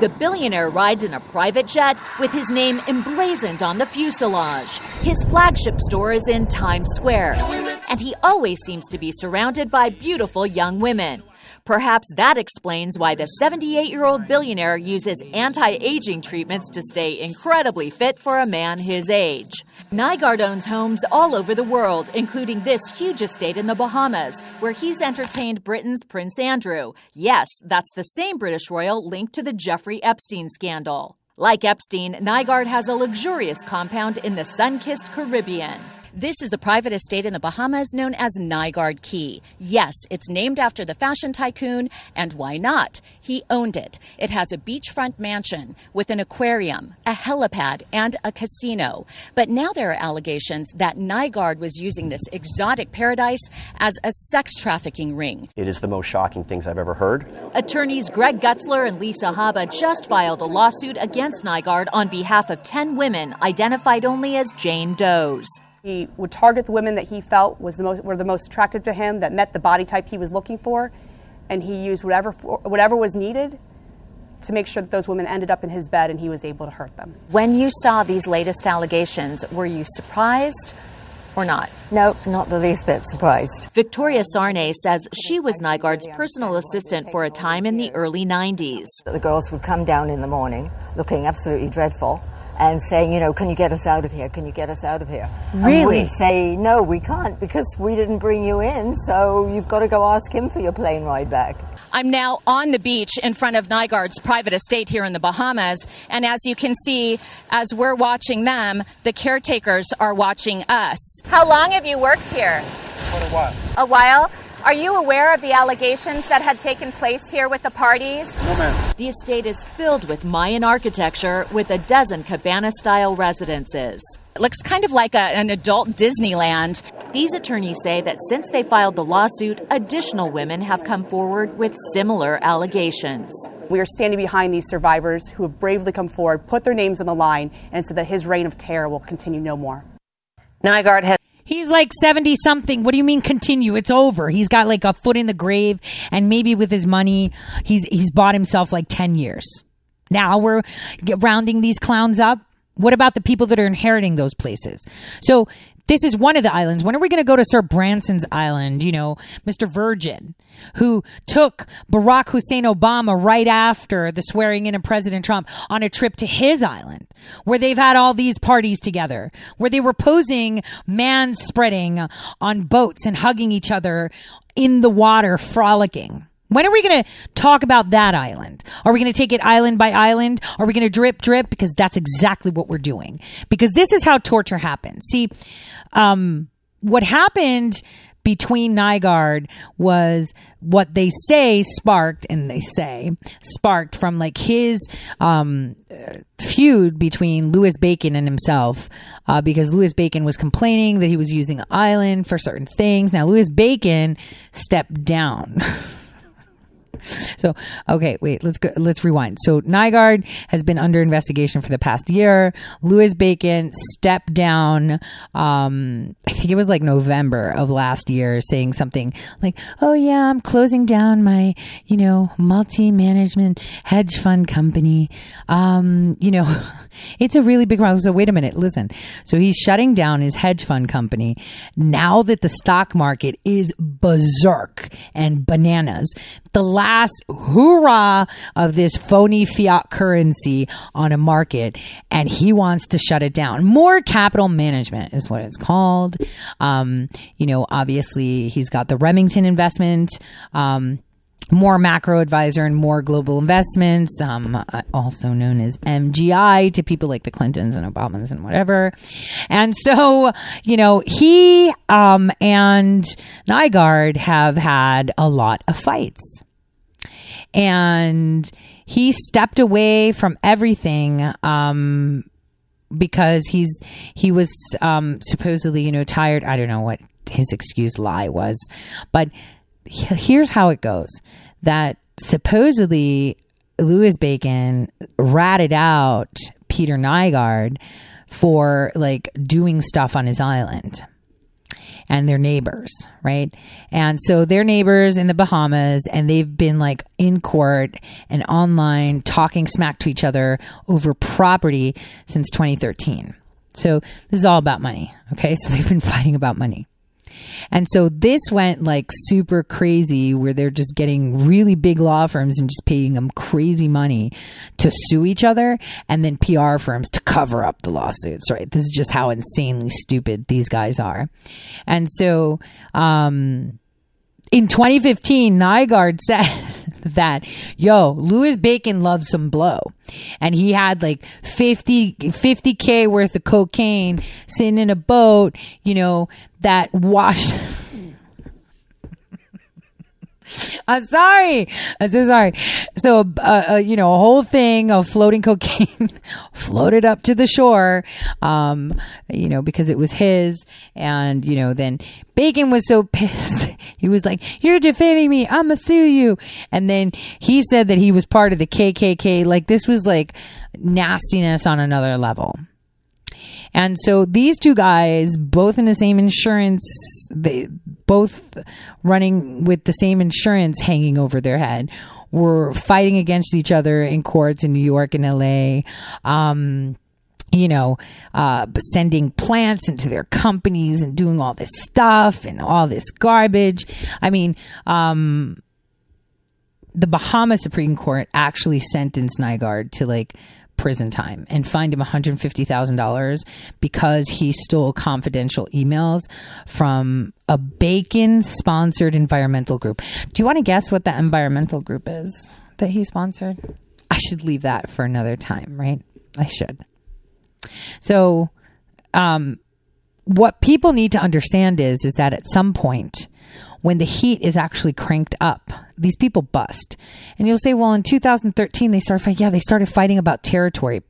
The billionaire rides in a private jet with his name emblazoned on the fuselage. His flagship store is in Times Square, and he always seems to be surrounded by beautiful young women. Perhaps that explains why the 78 year old billionaire uses anti aging treatments to stay incredibly fit for a man his age. Nygard owns homes all over the world, including this huge estate in the Bahamas, where he's entertained Britain's Prince Andrew. Yes, that's the same British royal linked to the Jeffrey Epstein scandal. Like Epstein, Nygard has a luxurious compound in the sun kissed Caribbean. This is the private estate in the Bahamas known as Nygard Cay. Yes, it's named after the fashion tycoon, and why not? He owned it. It has a beachfront mansion with an aquarium, a helipad, and a casino. But now there are allegations that Nygard was using this exotic paradise as a sex trafficking ring. It is the most shocking things I've ever heard. Attorneys Greg Gutzler and Lisa Haba just filed a lawsuit against Nygard on behalf of 10 women identified only as Jane Does. He would target the women that he felt was the most, were the most attractive to him, that met the body type he was looking for, and he used whatever, whatever was needed to make sure that those women ended up in his bed and he was able to hurt them. When you saw these latest allegations, were you surprised or not? No, not the least bit surprised. Victoria Sarnay says she was Nygard's personal assistant for a time in the early 90s. The girls would come down in the morning looking absolutely dreadful and saying, you know, can you get us out of here? Can you get us out of here? Really? And we'd say, no, we can't because we didn't bring you in, so you've got to go ask him for your plane ride back. I'm now on the beach in front of Nygard's private estate here in the Bahamas, and as you can see, as we're watching them, the caretakers are watching us. How long have you worked here? For a while. A while? Are you aware of the allegations that had taken place here with the parties? No, ma'am. The estate is filled with Mayan architecture with a dozen cabana style residences. It looks kind of like a, an adult Disneyland. These attorneys say that since they filed the lawsuit, additional women have come forward with similar allegations. We are standing behind these survivors who have bravely come forward, put their names on the line, and said that his reign of terror will continue no more. Nygard has He's like 70 something. What do you mean continue? It's over. He's got like a foot in the grave and maybe with his money, he's, he's bought himself like 10 years. Now we're rounding these clowns up. What about the people that are inheriting those places? So this is one of the islands. When are we going to go to Sir Branson's island? You know, Mr. Virgin, who took Barack Hussein Obama right after the swearing in of President Trump on a trip to his island, where they've had all these parties together, where they were posing man spreading on boats and hugging each other in the water, frolicking. When are we going to talk about that island? Are we going to take it island by island? Are we going to drip drip? Because that's exactly what we're doing. Because this is how torture happens. See, um, what happened between Nygard was what they say sparked, and they say sparked from like his um, feud between Louis Bacon and himself, uh, because Louis Bacon was complaining that he was using island for certain things. Now Louis Bacon stepped down. So, okay, wait, let's go, let's rewind. So, Nygard has been under investigation for the past year. Louis Bacon stepped down, um, I think it was like November of last year, saying something like, oh yeah, I'm closing down my, you know, multi management hedge fund company. Um, you know, it's a really big problem. So, wait a minute, listen. So, he's shutting down his hedge fund company now that the stock market is berserk and bananas. The last hoorah of this phony fiat currency on a market, and he wants to shut it down. Moore capital management is what it's called. Um, you know, obviously, he's got the Remington investment. Um, Moore Macro advisor and Moore Global investments, um, uh, also known as MGI to people like the Clintons and Obamas and whatever. And so, you know, he um, and Nygard have had a lot of fights. And he stepped away from everything um, because he's he was um, supposedly, you know, tired. I don't know what his excuse lie was, but here's how it goes. That supposedly Louis Bacon ratted out Peter Nygard for like doing stuff on his island and their neighbors, right? And so they're neighbors in the Bahamas and they've been like in court and online talking smack to each other over property since 2013. So this is all about money, okay? So they've been fighting about money. And so this went like super crazy where they're just getting really big law firms and just paying them crazy money to sue each other and then PR firms to cover up the lawsuits, right? This is just how insanely stupid these guys are. And so, um, in 2015, Nygard said that, yo, Louis Bacon loves some blow. And he had like 50, 50K worth of cocaine sitting in a boat, you know, that washed. I'm sorry. I'm so sorry. So, uh, uh, you know, a whole thing of floating cocaine floated up to the shore, um, you know, because it was his. And, you know, then Bacon was so pissed. He was like, You're defaming me. I'm going to sue you. And then he said that he was part of the KKK. Like, this was like nastiness on another level. And so these two guys, both in the same insurance, they both running with the same insurance hanging over their head, were fighting against each other in courts in New York and LA. Um, you know, uh, sending plants into their companies and doing all this stuff and all this garbage. I mean, um, the Bahama Supreme Court actually sentenced Nygard to like prison time and fined him $150,000 because he stole confidential emails from a Bacon sponsored environmental group. Do you want to guess what that environmental group is that he sponsored? I should leave that for another time, right? I should. So, um, what people need to understand is is that at some point when the heat is actually cranked up, these people bust. And you'll say, well, in 2013, they started fighting. Yeah, they started fighting about territory,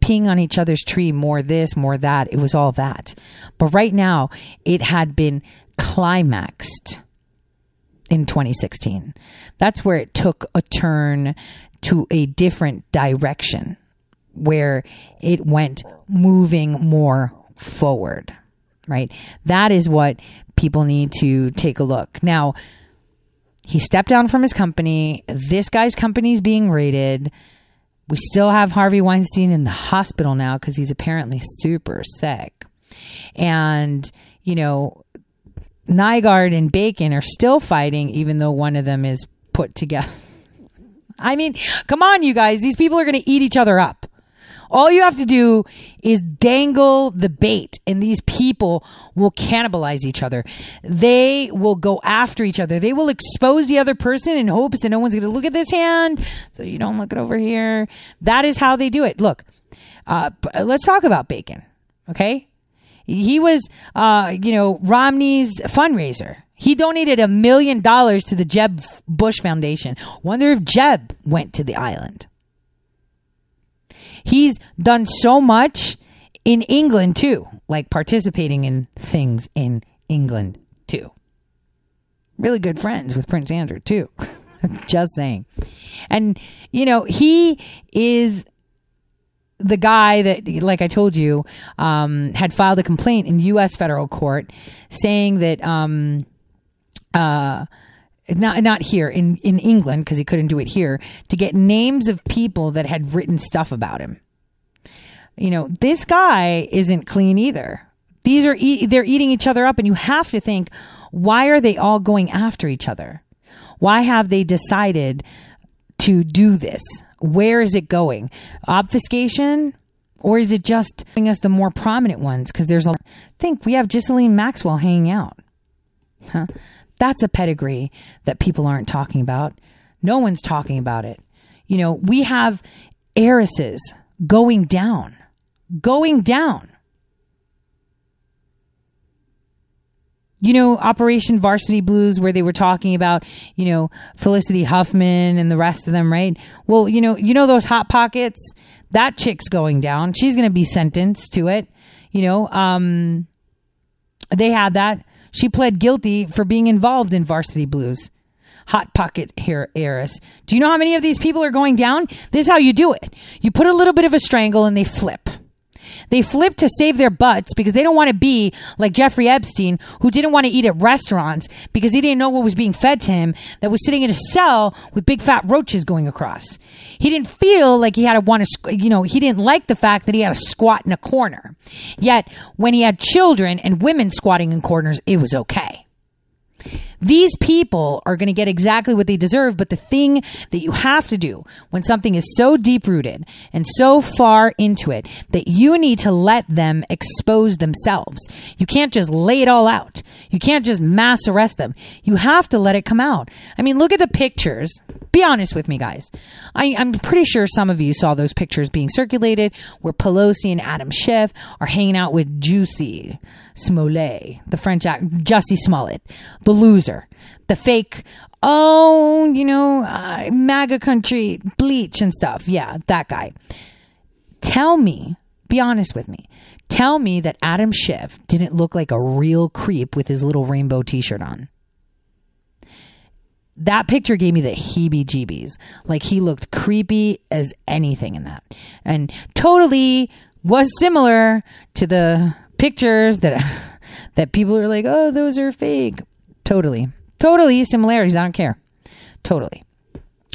peeing on each other's tree, more this, more that. It was all that. But right now, it had been climaxed in 2016. That's where it took a turn to a different direction, where it went moving more forward right? That is what people need to take a look. Now, he stepped down from his company. This guy's company is being raided. We still have Harvey Weinstein in the hospital now because he's apparently super sick. And, you know, Nygard and Bacon are still fighting, even though one of them is put together. I mean, come on, you guys. These people are going to eat each other up. All you have to do is dangle the bait, and these people will cannibalize each other. They will go after each other. They will expose the other person in hopes that no one's going to look at this hand, so you don't look it over here. That is how they do it. Look, uh, let's talk about Bacon, okay? He was, uh, you know, Romney's fundraiser. He donated a million dollars to the Jeb Bush Foundation. Wonder if Jeb went to the island. He's done so much in England too, like participating in things in England too. Really good friends with Prince Andrew too. Just saying. And, you know, he is the guy that, like I told you, um, had filed a complaint in U.S. federal court saying that, um, uh, not not here in in England because he couldn't do it here to get names of people that had written stuff about him. You know, this guy isn't clean either. These are e- they're eating each other up, and you have to think, why are they all going after each other? Why have they decided to do this? Where is it going? Obfuscation? Or is it just giving us the more prominent ones? Because there's a think we have Ghislaine Maxwell hanging out. Huh? That's a pedigree that people aren't talking about. No one's talking about it. You know, we have heiresses going down, going down. You know, Operation Varsity Blues, where they were talking about, you know, Felicity Huffman and the rest of them, right? Well, you know, you know those hot pockets. That chick's going down. She's going to be sentenced to it. You know, um, they had that. She pled guilty for being involved in Varsity Blues. Hot pocket hair heiress. Do you know how many of these people are going down? This is how you do it. You put a little bit of a strangle and they flip. They flip to save their butts because they don't want to be like Jeffrey Epstein, who didn't want to eat at restaurants because he didn't know what was being fed to him, that was sitting in a cell with big fat roaches going across. He didn't feel like he had to want to, you know, he didn't like the fact that he had to squat in a corner. Yet, when he had children and women squatting in corners, it was okay. These people are going to get exactly what they deserve, but the thing that you have to do when something is so deep rooted and so far into it that you need to let them expose themselves. You can't just lay it all out. You can't just mass arrest them. You have to let it come out. I mean, look at the pictures. Be honest with me, guys. I, I'm pretty sure some of you saw those pictures being circulated where Pelosi and Adam Schiff are hanging out with Juicy Smollett, the French act, Jussie Smollett, the loser, the fake, oh, you know, uh, MAGA country, bleach and stuff. Yeah, that guy. Tell me, be honest with me. Tell me that Adam Schiff didn't look like a real creep with his little rainbow t shirt on. That picture gave me the heebie jeebies. Like he looked creepy as anything in that. And totally was similar to the pictures that that people are like, "Oh, those are fake." Totally. Totally similarities. I don't care. Totally.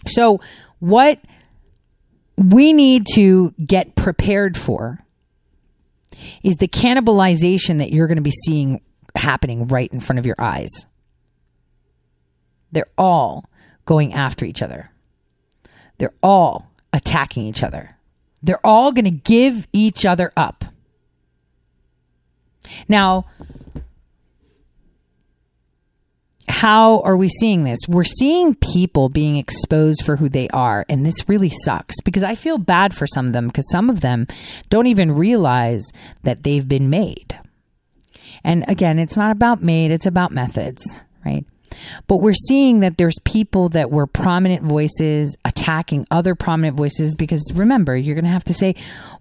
So, what we need to get prepared for is the cannibalization that you're going to be seeing happening right in front of your eyes. They're all going after each other. They're all attacking each other. They're all going to give each other up. Now, how are we seeing this? We're seeing people being exposed for who they are, and this really sucks because I feel bad for some of them because some of them don't even realize that they've been made. And again, it's not about made, it's about methods, right? But we're seeing that there's people that were prominent voices attacking other prominent voices because remember, you're going to have to say,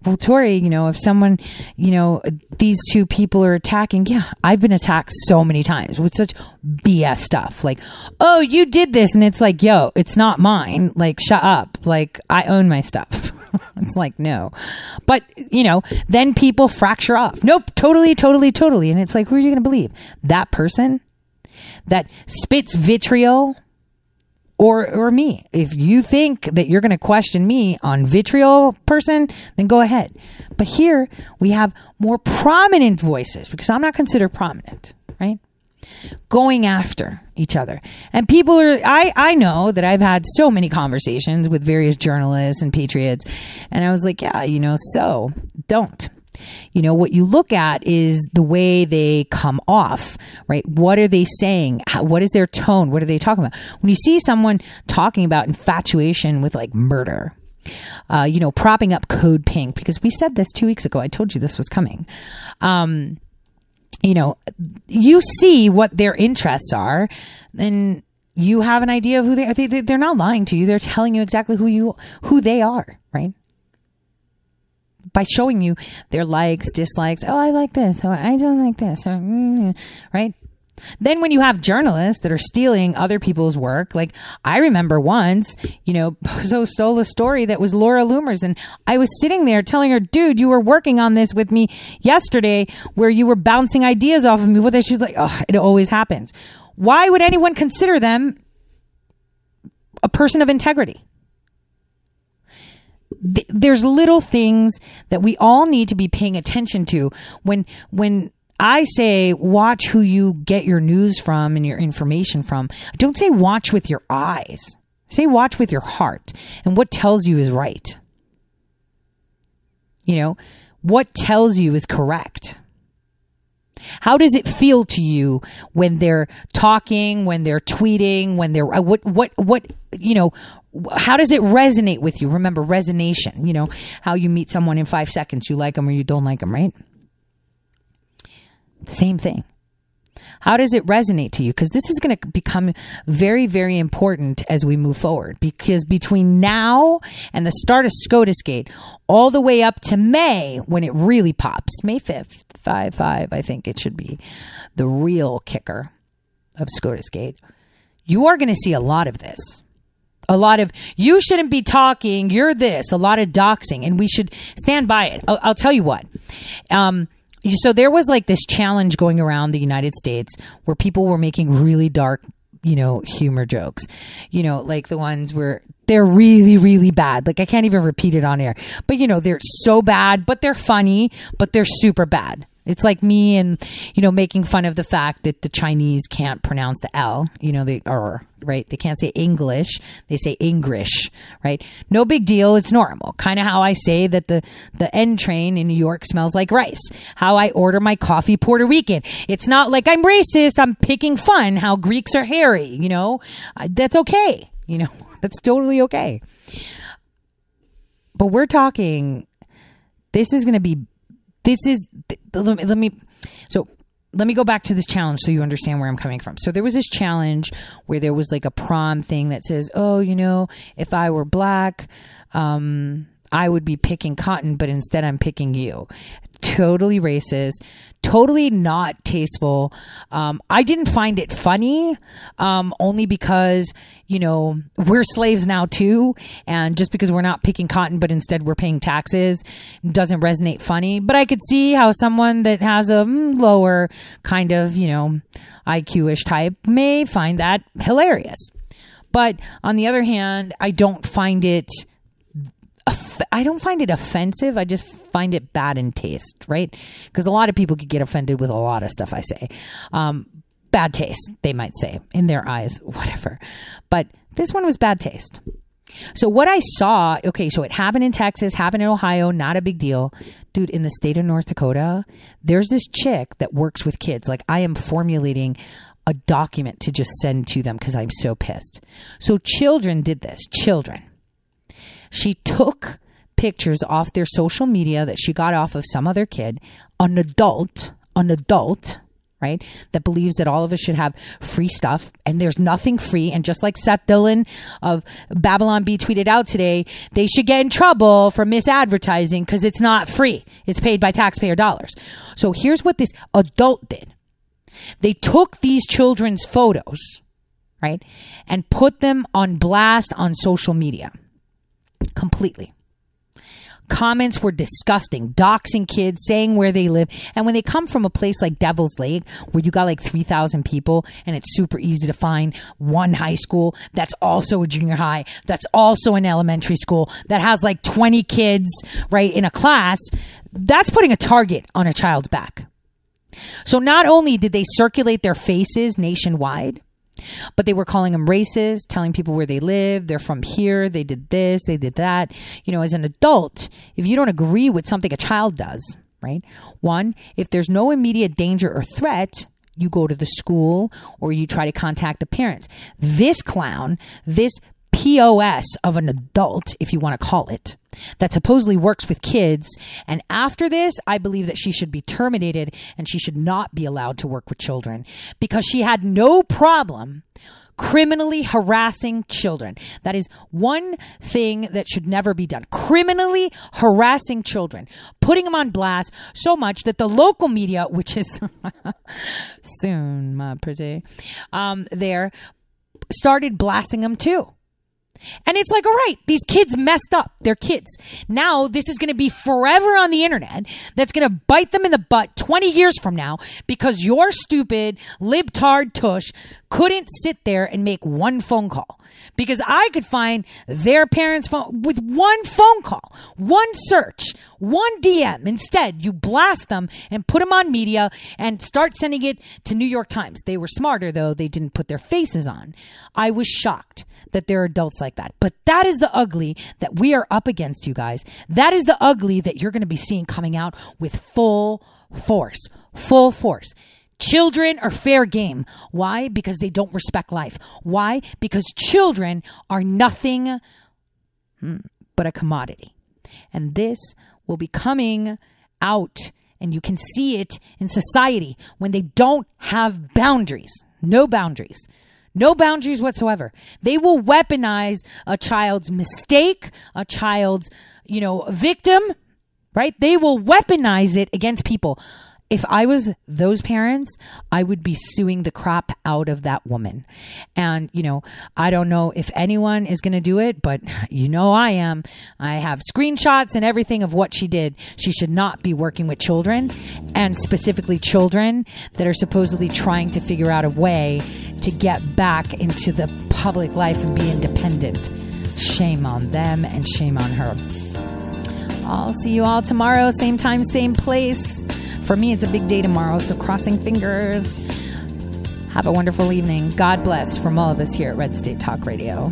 well, Tori, you know, if someone, you know, these two people are attacking, yeah, I've been attacked so many times with such BS stuff. Like, oh, you did this. And it's like, yo, it's not mine. Like, shut up. Like, I own my stuff. it's like, no. But, you know, then people fracture off. Nope, totally, totally, totally. And it's like, who are you going to believe? That person? That spits vitriol or or me. If you think that you're going to question me on vitriol person, then go ahead. But here we have more prominent voices because I'm not considered prominent, right? Going after each other. And people are I I know that I've had so many conversations with various journalists and patriots and I was like, yeah, you know, so don't you know, what you look at is the way they come off, right? What are they saying? How, what is their tone? What are they talking about? When you see someone talking about infatuation with like murder, uh, you know, propping up Code Pink, because we said this two weeks ago. I told you this was coming. Um, you know, you see what their interests are, then you have an idea of who they are. They, they're not lying to you. They're telling you exactly who you, who they are, right? By showing you their likes, dislikes. Oh, I like this. Oh, I don't like this. Oh, mm, right? Then when you have journalists that are stealing other people's work, like I remember once, you know, so stole a story that was Laura Loomer's and I was sitting there telling her, dude, you were working on this with me yesterday where you were bouncing ideas off of me with it. She's like, oh, it always happens. Why would anyone consider them a person of integrity? Th- There's little things that we all need to be paying attention to when, when I say watch who you get your news from and your information from. Don't say watch with your eyes. Say watch with your heart and what tells you is right. You know, what tells you is correct. How does it feel to you when they're talking, when they're tweeting, when they're uh, what what what you know, how does it resonate with you? Remember resonation, you know, how you meet someone in 5 seconds, you like them or you don't like them, right? Same thing. How does it resonate to you? Because this is going to become very, very important as we move forward. Because between now and the start of SCOTUS Gate, all the way up to May, when it really pops, May 5th, 5 5, I think it should be the real kicker of SCOTUS Gate, you are going to see a lot of this. A lot of, you shouldn't be talking, you're this, a lot of doxing, and we should stand by it. I'll, I'll tell you what. Um, so there was like this challenge going around the United States where people were making really dark, you know, humor jokes. You know, like the ones where they're really, really bad. Like I can't even repeat it on air. But you know, they're so bad, but they're funny, but they're super bad. It's like me and, you know, making fun of the fact that the Chinese can't pronounce the L, you know, they are, right? They can't say English. They say Engrish, right? No big deal. It's normal. Kind of how I say that the, the N train in New York smells like rice. How I order my coffee Puerto Rican. It's not like I'm racist. I'm picking fun how Greeks are hairy, you know? Uh, That's okay. You know, that's totally okay. But we're talking, this is going to be this is let me, let me so let me go back to this challenge so you understand where I'm coming from. So there was this challenge where there was like a prom thing that says, "Oh, you know, if I were black, um I would be picking cotton, but instead I'm picking you." Totally racist, totally not tasteful. Um, I didn't find it funny, um, only because, you know, we're slaves now too. And just because we're not picking cotton, but instead we're paying taxes doesn't resonate funny. But I could see how someone that has a mm, lower kind of, you know, IQ ish type may find that hilarious. But on the other hand, I don't find it I don't find it offensive. I just find it bad in taste, right? Because a lot of people could get offended with a lot of stuff I say. Um, bad taste, they might say, in their eyes, whatever. But this one was bad taste. So what I saw, okay, so it happened in Texas, happened in Ohio, not a big deal. Dude, in the state of North Dakota, there's this chick that works with kids. Like I am formulating a document to just send to them because I'm so pissed. So children did this. Children. She took pictures off their social media that she got off of some other kid, an adult, an adult, right? That believes that all of us should have free stuff and there's nothing free. And just like Seth Dillon of Babylon Bee tweeted out today, they should get in trouble for misadvertising because it's not free. It's paid by taxpayer dollars. So here's what this adult did. They took these children's photos, right? And put them on blast on social media completely. Comments were disgusting, doxing kids, saying where they live. And when they come from a place like Devil's Lake, where you got like 3,000 people and it's super easy to find one high school that's also a junior high, that's also an elementary school, that has like 20 kids, right, in a class, that's putting a target on a child's back. So not only did they circulate their faces nationwide, but they were calling them racist, telling people where they live, they're from here, they did this, they did that. You know, as an adult, if you don't agree with something a child does, right? One, if there's no immediate danger or threat, you go to the school or you try to contact the parents. This clown, this POS of an adult, if you want to call it, that supposedly works with kids. And after this, I believe that she should be terminated and she should not be allowed to work with children because she had no problem criminally harassing children. That is one thing that should never be done. Criminally harassing children, putting them on blast so much that the local media, which is soon, my pretty, um, there, started blasting them too. And it's like, all right, these kids messed up. They're kids. Now this is going to be forever on the internet. That's going to bite them in the butt 20 years from now because your stupid libtard tush couldn't sit there and make one phone call. Because I could find their parents' phone with one phone call, one search, one DM. Instead, you blast them and put them on media and start sending it to New York Times. They were smarter though. They didn't put their faces on. I was shocked that there are adults like that. But that is the ugly that we are up against, you guys. That is the ugly that you're going to be seeing coming out with full force. Full force. Children are fair game. Why? Because they don't respect life. Why? Because children are nothing hmm, but a commodity. And this will be coming out, and you can see it in society when they don't have boundaries. No boundaries. No boundaries whatsoever. They will weaponize a child's mistake, a child's, you know, victim, right? They will weaponize it against people. If I was those parents, I would be suing the crap out of that woman. And, you know, I don't know if anyone is going to do it, but you know I am. I have screenshots and everything of what she did. She should not be working with children and specifically children that are supposedly trying to figure out a way to get back into the public life and be independent. Shame on them and shame on her. I'll see you all tomorrow, same time, same place. For me, it's a big day tomorrow, so crossing fingers. Have a wonderful evening. God bless from all of us here at Red State Talk Radio.